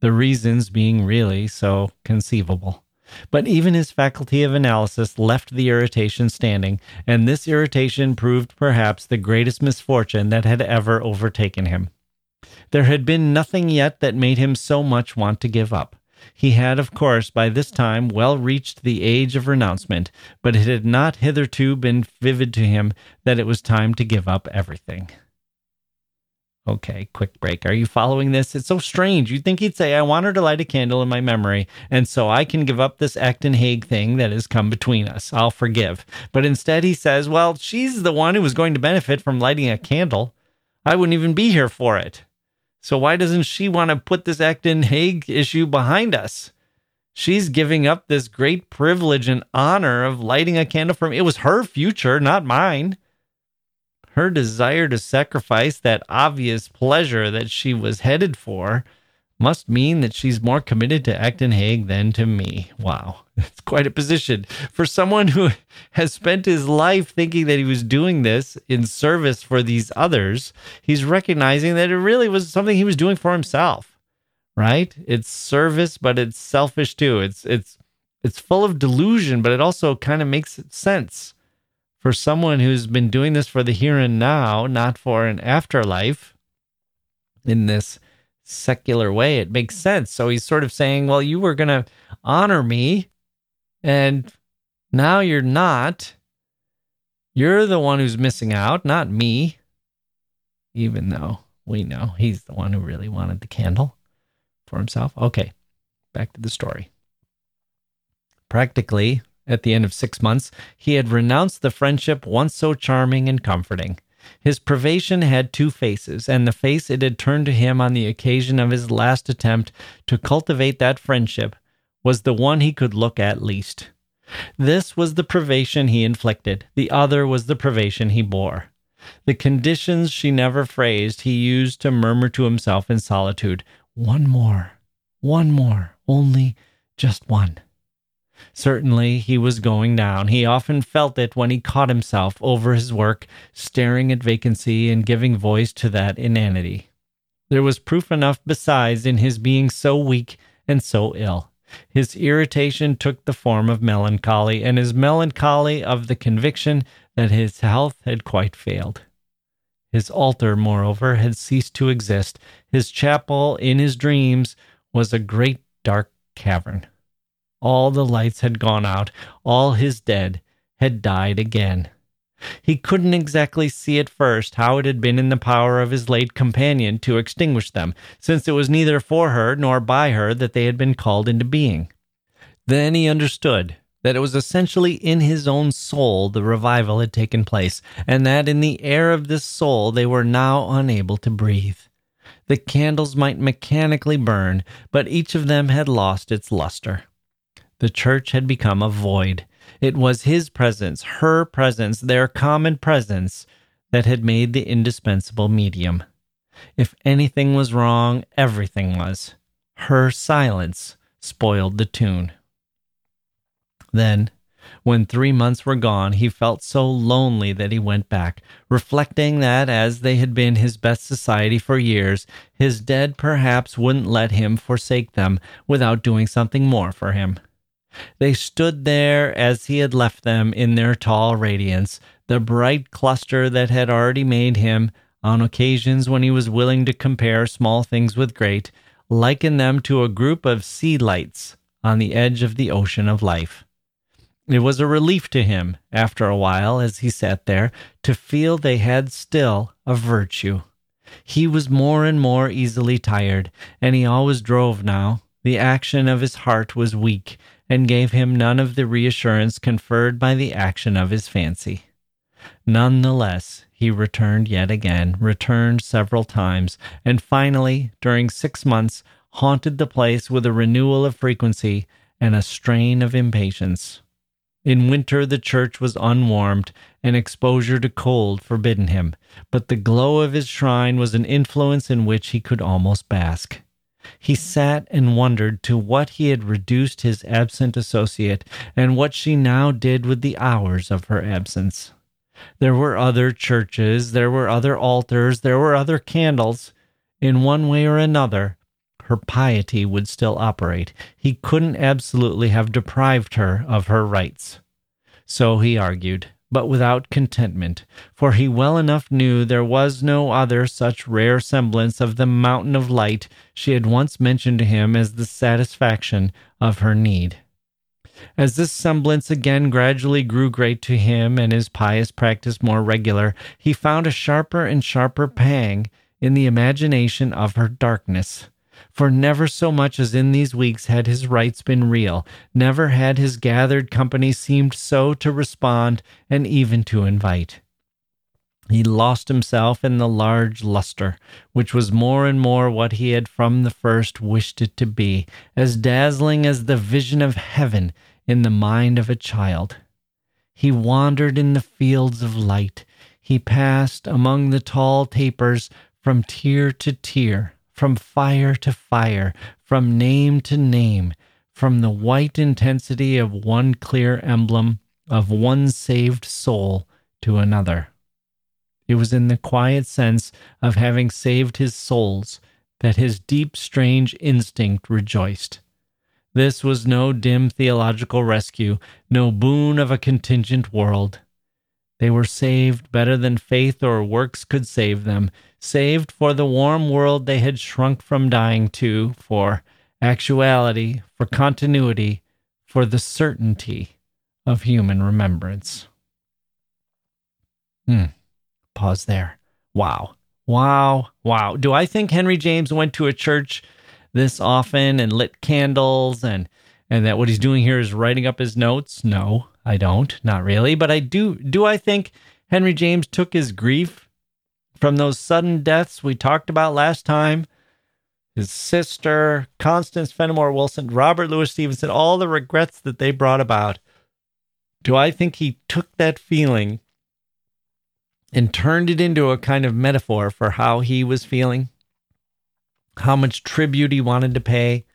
The reasons being really so conceivable. But even his faculty of analysis left the irritation standing, and this irritation proved perhaps the greatest misfortune that had ever overtaken him. There had been nothing yet that made him so much want to give up. He had, of course, by this time well reached the age of renouncement, but it had not hitherto been vivid to him that it was time to give up everything. Okay, quick break. Are you following this? It's so strange. You'd think he'd say, I want her to light a candle in my memory, and so I can give up this Acton Hague thing that has come between us. I'll forgive. But instead, he says, Well, she's the one who was going to benefit from lighting a candle. I wouldn't even be here for it. So why doesn't she want to put this Acton Hague issue behind us? She's giving up this great privilege and honor of lighting a candle for me. It was her future, not mine her desire to sacrifice that obvious pleasure that she was headed for must mean that she's more committed to Acton Hague than to me. Wow, <laughs> it's quite a position for someone who <laughs> has spent his life thinking that he was doing this in service for these others. He's recognizing that it really was something he was doing for himself, right? It's service, but it's selfish too. It's it's it's full of delusion, but it also kind of makes sense for someone who's been doing this for the here and now, not for an afterlife in this secular way, it makes sense. So he's sort of saying, well, you were going to honor me, and now you're not. You're the one who's missing out, not me. Even though we know he's the one who really wanted the candle for himself. Okay, back to the story. Practically, at the end of six months, he had renounced the friendship once so charming and comforting. His privation had two faces, and the face it had turned to him on the occasion of his last attempt to cultivate that friendship was the one he could look at least. This was the privation he inflicted, the other was the privation he bore. The conditions she never phrased he used to murmur to himself in solitude One more, one more, only just one. Certainly, he was going down. He often felt it when he caught himself over his work, staring at vacancy and giving voice to that inanity. There was proof enough besides in his being so weak and so ill. His irritation took the form of melancholy, and his melancholy of the conviction that his health had quite failed. His altar, moreover, had ceased to exist. His chapel in his dreams was a great dark cavern. All the lights had gone out. All his dead had died again. He couldn't exactly see at first how it had been in the power of his late companion to extinguish them, since it was neither for her nor by her that they had been called into being. Then he understood that it was essentially in his own soul the revival had taken place, and that in the air of this soul they were now unable to breathe. The candles might mechanically burn, but each of them had lost its luster. The church had become a void. It was his presence, her presence, their common presence that had made the indispensable medium. If anything was wrong, everything was. Her silence spoiled the tune. Then, when three months were gone, he felt so lonely that he went back, reflecting that as they had been his best society for years, his dead perhaps wouldn't let him forsake them without doing something more for him. They stood there as he had left them in their tall radiance, the bright cluster that had already made him, on occasions when he was willing to compare small things with great, liken them to a group of sea lights on the edge of the ocean of life. It was a relief to him, after a while, as he sat there, to feel they had still a virtue. He was more and more easily tired, and he always drove now. The action of his heart was weak, and gave him none of the reassurance conferred by the action of his fancy. None the less, he returned yet again, returned several times, and finally, during six months, haunted the place with a renewal of frequency and a strain of impatience. In winter, the church was unwarmed, and exposure to cold forbidden him, but the glow of his shrine was an influence in which he could almost bask. He sat and wondered to what he had reduced his absent associate, and what she now did with the hours of her absence. There were other churches, there were other altars, there were other candles. In one way or another, her piety would still operate. He couldn't absolutely have deprived her of her rights. So he argued, but without contentment, for he well enough knew there was no other such rare semblance of the mountain of light she had once mentioned to him as the satisfaction of her need. As this semblance again gradually grew great to him and his pious practice more regular, he found a sharper and sharper pang in the imagination of her darkness for never so much as in these weeks had his rights been real, never had his gathered company seemed so to respond and even to invite. He lost himself in the large luster, which was more and more what he had from the first wished it to be, as dazzling as the vision of heaven in the mind of a child. He wandered in the fields of light. He passed among the tall tapers from tier to tier, from fire to fire, from name to name, from the white intensity of one clear emblem of one saved soul to another. It was in the quiet sense of having saved his souls that his deep, strange instinct rejoiced. This was no dim theological rescue, no boon of a contingent world. They were saved better than faith or works could save them, saved for the warm world they had shrunk from dying to, for actuality, for continuity, for the certainty of human remembrance. Hmm. Pause there. Wow. Wow. Wow. Do I think Henry James went to a church this often and lit candles and and that what he's doing here is writing up his notes? No, I don't. Not really, but I do do I think Henry James took his grief from those sudden deaths we talked about last time his sister, Constance Fenimore Woolson, Robert Louis Stevenson, all the regrets that they brought about. Do I think he took that feeling and turned it into a kind of metaphor for how he was feeling? How much tribute he wanted to pay?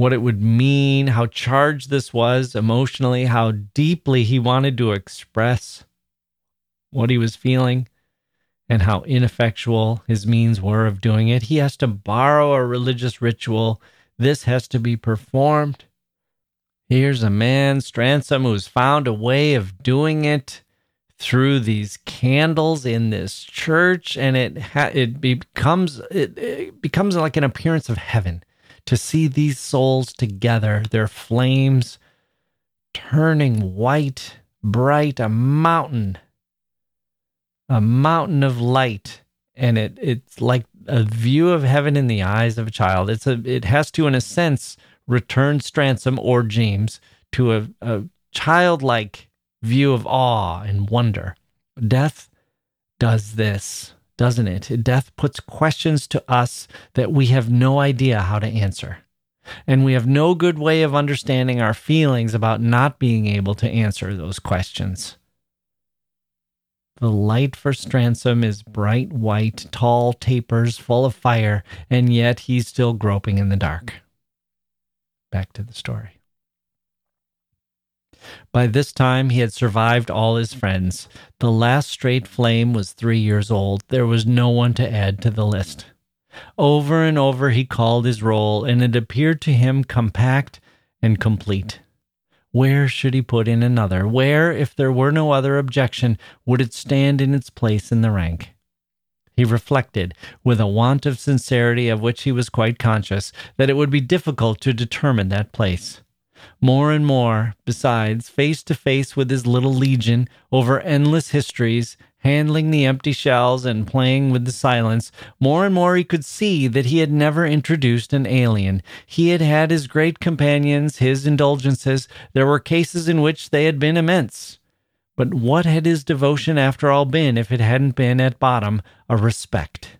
What it would mean, how charged this was emotionally, how deeply he wanted to express what he was feeling and how ineffectual his means were of doing it. He has to borrow a religious ritual. This has to be performed. Here's a man, Stransom, who's found a way of doing it through these candles in this church, and it ha- it becomes it, it becomes like an appearance of heaven to see these souls together, their flames turning white, bright, a mountain a mountain of light. And it it's like a view of heaven in the eyes of a child. It's a it has to in a sense return stransom or james to a, a childlike view of awe and wonder. Death does this doesn't it death puts questions to us that we have no idea how to answer and we have no good way of understanding our feelings about not being able to answer those questions the light for Stransom is bright white, tall tapers full of fire, and yet he's still groping in the dark. Back to the story. By this time, he had survived all his friends. The last straight flame was three years old. There was no one to add to the list. Over and over he called his roll, and it appeared to him compact and complete. Where should he put in another? Where, if there were no other objection, would it stand in its place in the rank? He reflected, with a want of sincerity of which he was quite conscious, that it would be difficult to determine that place. More and more, besides, face to face with his little legion over endless histories, handling the empty shells and playing with the silence, more and more he could see that he had never introduced an alien. He had had his great companions, his indulgences. There were cases in which they had been immense. But what had his devotion after all been if it hadn't been at bottom a respect?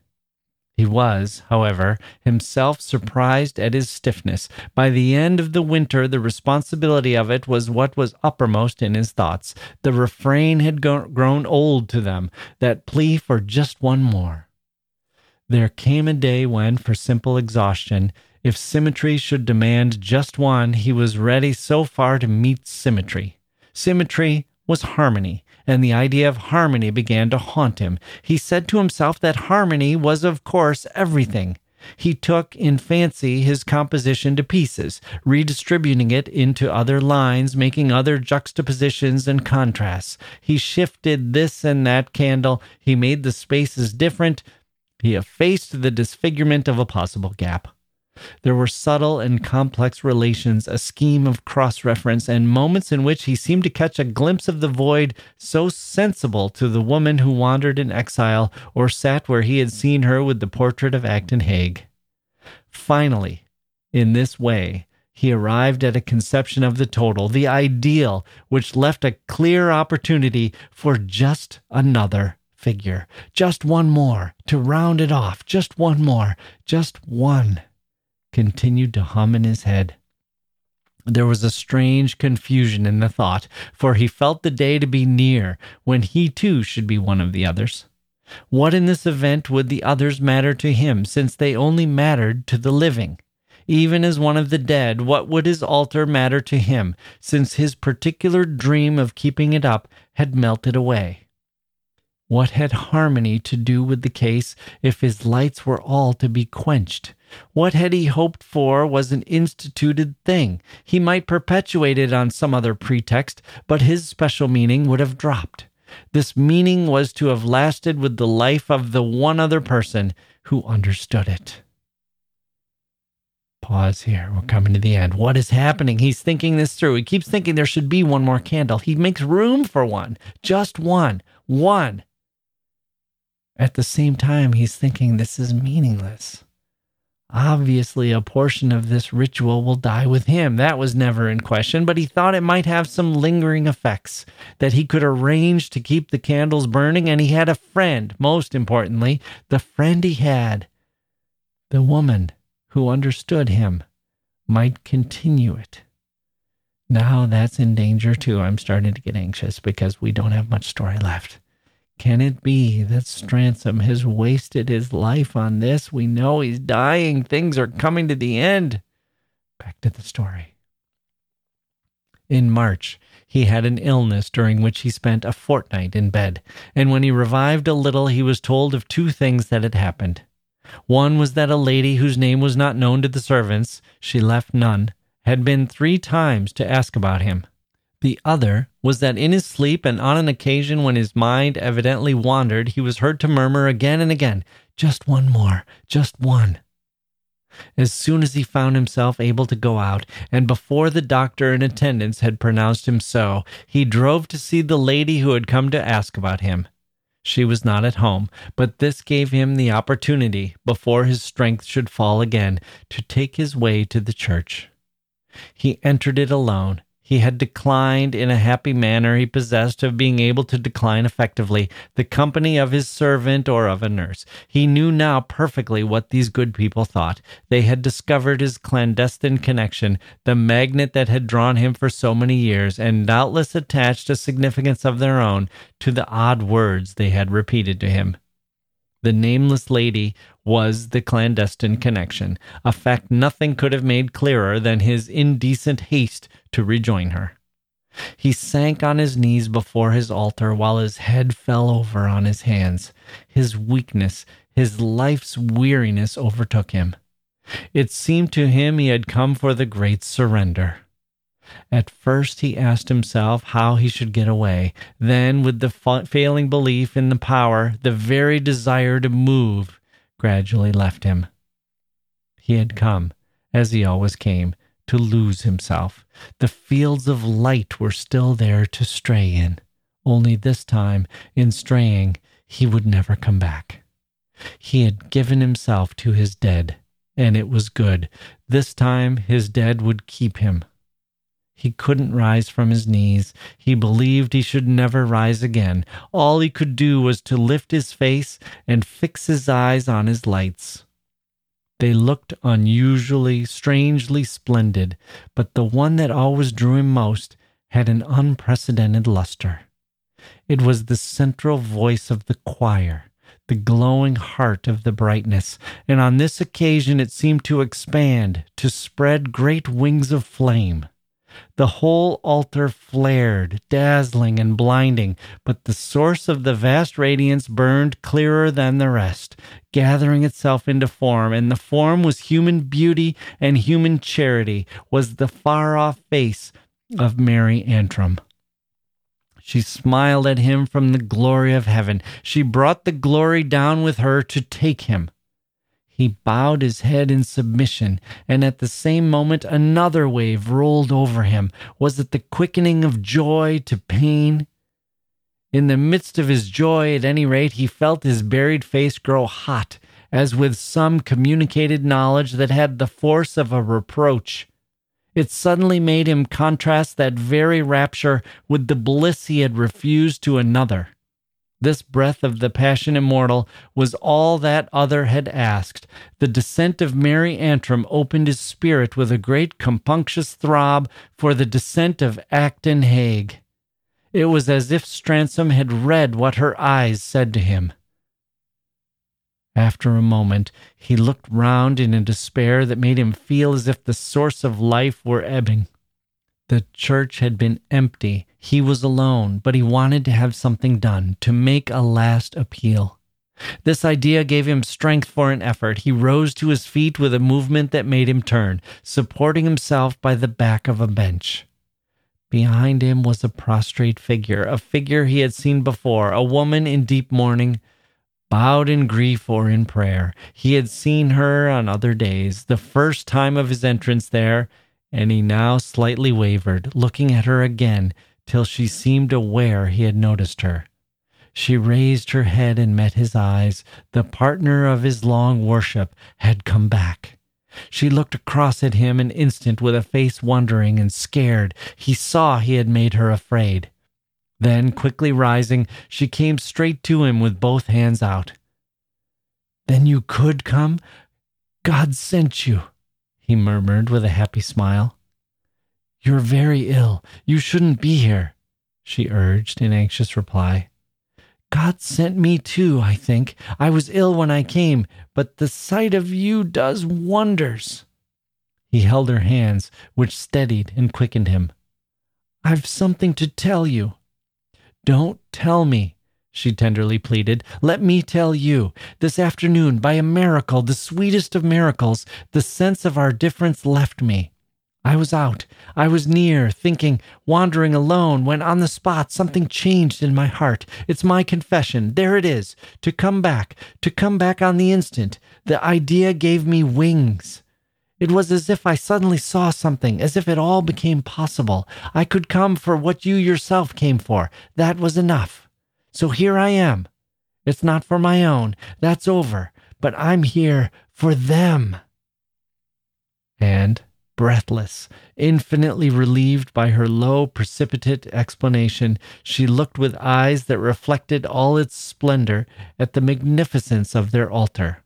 He was, however, himself surprised at his stiffness. By the end of the winter, the responsibility of it was what was uppermost in his thoughts. The refrain had go- grown old to them, that plea for just one more. There came a day when, for simple exhaustion, if symmetry should demand just one, he was ready so far to meet symmetry. Symmetry was harmony, and the idea of harmony began to haunt him. He said to himself that harmony was, of course, everything. He took in fancy his composition to pieces, redistributing it into other lines, making other juxtapositions and contrasts. He shifted this and that candle. He made the spaces different. He effaced the disfigurement of a possible gap. There were subtle and complex relations, a scheme of cross reference, and moments in which he seemed to catch a glimpse of the void so sensible to the woman who wandered in exile or sat where he had seen her with the portrait of Acton Hague. Finally, in this way, he arrived at a conception of the total, the ideal, which left a clear opportunity for just another figure, just one more to round it off, just one more, just one continued to hum in his head. There was a strange confusion in the thought, for he felt the day to be near when he too should be one of the others. What in this event would the others matter to him, since they only mattered to the living? Even as one of the dead, what would his altar matter to him, since his particular dream of keeping it up had melted away? What had harmony to do with the case if his lights were all to be quenched? What had he hoped for was an instituted thing. He might perpetuate it on some other pretext, but his special meaning would have dropped. This meaning was to have lasted with the life of the one other person who understood it. Pause here. We're coming to the end. What is happening? He's thinking this through. He keeps thinking there should be one more candle. He makes room for one, just one, one. At the same time, he's thinking this is meaningless. Obviously, a portion of this ritual will die with him. That was never in question, but he thought it might have some lingering effects, that he could arrange to keep the candles burning, and he had a friend, most importantly, the friend he had, the woman who understood him, might continue it. Now that's in danger too. I'm starting to get anxious because we don't have much story left. Can it be that Stransom has wasted his life on this? We know he's dying. Things are coming to the end. Back to the story. In March, he had an illness during which he spent a fortnight in bed, and when he revived a little, he was told of two things that had happened. One was that a lady whose name was not known to the servants, she left none, had been three times to ask about him. The other was that in his sleep and on an occasion when his mind evidently wandered, he was heard to murmur again and again, Just one more, just one. As soon as he found himself able to go out, and before the doctor in attendance had pronounced him so, he drove to see the lady who had come to ask about him. She was not at home, but this gave him the opportunity, before his strength should fall again, to take his way to the church. He entered it alone he had declined in a happy manner he possessed of being able to decline effectively the company of his servant or of a nurse. He knew now perfectly what these good people thought. They had discovered his clandestine connection, the magnet that had drawn him for so many years, and doubtless attached a significance of their own to the odd words they had repeated to him. The nameless lady was the clandestine connection, a fact nothing could have made clearer than his indecent haste to rejoin her. He sank on his knees before his altar while his head fell over on his hands. His weakness, his life's weariness overtook him. It seemed to him he had come for the great surrender. At first, he asked himself how he should get away. Then, with the fa- failing belief in the power, the very desire to move gradually left him. He had come, as he always came, to lose himself. The fields of light were still there to stray in. Only this time, in straying, he would never come back. He had given himself to his dead, and it was good. This time his dead would keep him. He couldn't rise from his knees. He believed he should never rise again. All he could do was to lift his face and fix his eyes on his lights. They looked unusually, strangely splendid, but the one that always drew him most had an unprecedented luster. It was the central voice of the choir, the glowing heart of the brightness, and on this occasion it seemed to expand, to spread great wings of flame. The whole altar flared, dazzling and blinding, but the source of the vast radiance burned clearer than the rest, gathering itself into form, and the form was human beauty and human charity, was the far off face of Mary Antrim. She smiled at him from the glory of heaven. She brought the glory down with her to take him. He bowed his head in submission, and at the same moment another wave rolled over him. Was it the quickening of joy to pain? In the midst of his joy, at any rate, he felt his buried face grow hot, as with some communicated knowledge that had the force of a reproach. It suddenly made him contrast that very rapture with the bliss he had refused to another. This breath of the passion immortal was all that other had asked. The descent of Mary Antrim opened his spirit with a great compunctious throb for the descent of Acton Hague. It was as if Stransom had read what her eyes said to him. After a moment, he looked round in a despair that made him feel as if the source of life were ebbing. The church had been empty he was alone, but he wanted to have something done, to make a last appeal. This idea gave him strength for an effort. He rose to his feet with a movement that made him turn, supporting himself by the back of a bench. Behind him was a prostrate figure, a figure he had seen before, a woman in deep mourning, bowed in grief or in prayer. He had seen her on other days, the first time of his entrance there, and he now slightly wavered, looking at her again till she seemed aware he had noticed her. She raised her head and met his eyes. The partner of his long worship had come back. She looked across at him an instant with a face wondering and scared. He saw he had made her afraid. Then, quickly rising, she came straight to him with both hands out. Then you could come? God sent you, he murmured with a happy smile. You're very ill. You shouldn't be here, she urged in anxious reply. God sent me too, I think. I was ill when I came, but the sight of you does wonders. He held her hands, which steadied and quickened him. I've something to tell you. Don't tell me, she tenderly pleaded. Let me tell you. This afternoon, by a miracle, the sweetest of miracles, the sense of our difference left me. I was out. I was near, thinking, wandering alone, when on the spot something changed in my heart. It's my confession. There it is. To come back, to come back on the instant. The idea gave me wings. It was as if I suddenly saw something, as if it all became possible. I could come for what you yourself came for. That was enough. So here I am. It's not for my own. That's over. But I'm here for them. And breathless, infinitely relieved by her low, precipitate explanation, she looked with eyes that reflected all its splendor at the magnificence of their altar.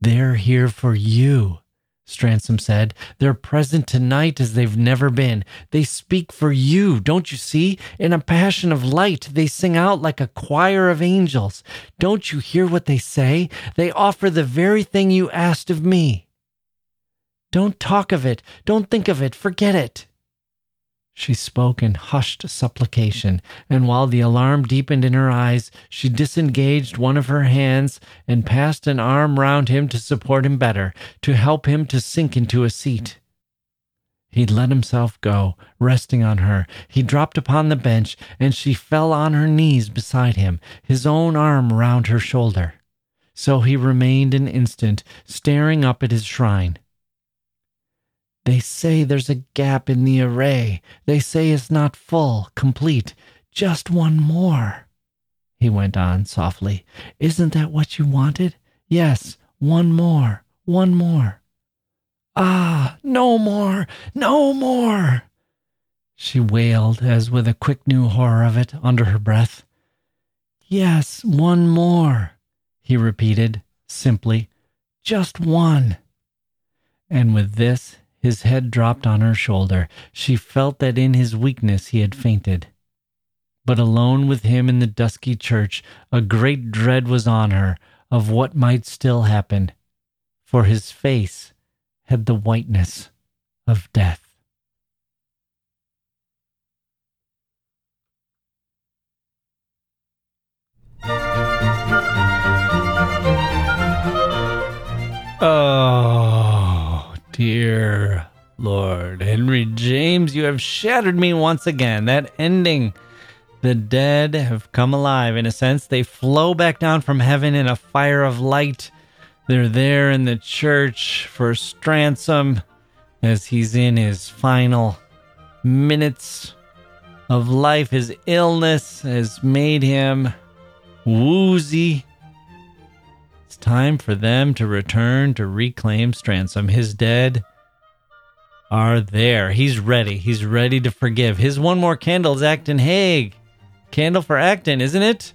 They're here for you, Stransom said. They're present tonight as they've never been. They speak for you, don't you see? In a passion of light, they sing out like a choir of angels. Don't you hear what they say? They offer the very thing you asked of me. Don't talk of it. Don't think of it. Forget it. She spoke in hushed supplication, and while the alarm deepened in her eyes, she disengaged one of her hands and passed an arm round him to support him better, to help him to sink into a seat. He let himself go, resting on her. He dropped upon the bench, and she fell on her knees beside him, his own arm round her shoulder. So he remained an instant, staring up at his shrine. They say there's a gap in the array. They say it's not full, complete. Just one more. He went on softly. Isn't that what you wanted? Yes, one more, one more. Ah, no more, no more. She wailed, as with a quick new horror of it, under her breath. Yes, one more, he repeated, simply. Just one. And with this, his head dropped on her shoulder. She felt that in his weakness he had fainted. But alone with him in the dusky church, a great dread was on her of what might still happen, for his face had the whiteness of death. Oh, dear Lord. Henry James, you have shattered me once again. That ending. The dead have come alive. In a sense, they flow back down from heaven in a fire of light. They're there in the church for Stransom as he's in his final minutes of life. His illness has made him woozy. It's time for them to return to reclaim Stransom. His dead are there. He's ready. He's ready to forgive. His one more candle is Acton Hague. Candle for Acton, isn't it?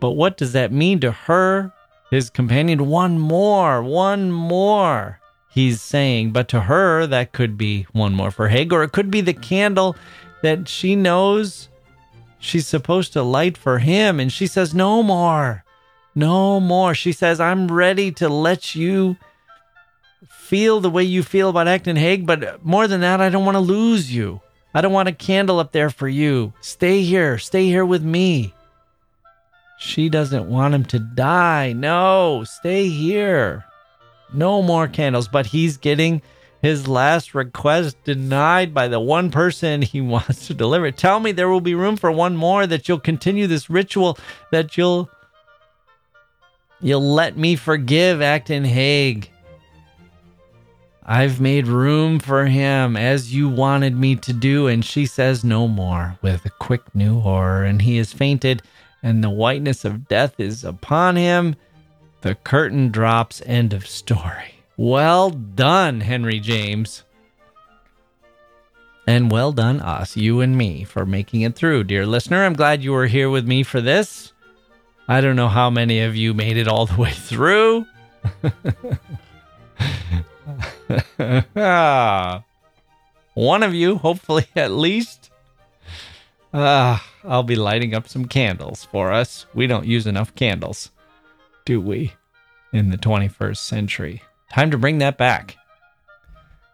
But what does that mean to her, his companion? One more, one more, he's saying. But to her, that could be one more for Hague, or it could be the candle that she knows she's supposed to light for him. And she says, No more. No more. She says, I'm ready to let you feel the way you feel about Acton Hague, but more than that, I don't want to lose you. I don't want a candle up there for you. Stay here. Stay here with me. She doesn't want him to die. No, stay here. No more candles, but he's getting his last request denied by the one person he <laughs> wants to deliver. Tell me there will be room for one more, that you'll continue this ritual, that you'll You'll let me forgive Acton Hague. I've made room for him as you wanted me to do. And she says no more with a quick new horror. And he has fainted, and the whiteness of death is upon him. The curtain drops. End of story. Well done, Henry James. And well done, us, you and me, for making it through, dear listener. I'm glad you were here with me for this. I don't know how many of you made it all the way through. <laughs> One of you, hopefully <laughs> at least. Uh, I'll be lighting up some candles for us. We don't use enough candles, do we, in the 21st century? Time to bring that back.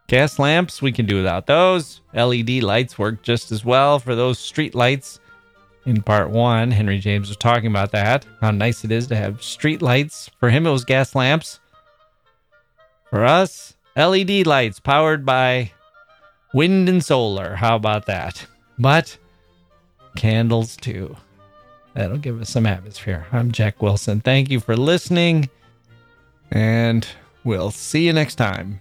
Gas lamps, we can do without those. LED lights work just as well for those street lights in part one, Henry James was talking about that. How nice it is to have street lights. For him, it was gas lamps. For us, LED lights powered by wind and solar. How about that? But candles too. That'll give us some atmosphere. I'm Jacke Wilson. Thank you for listening, and we'll see you next time.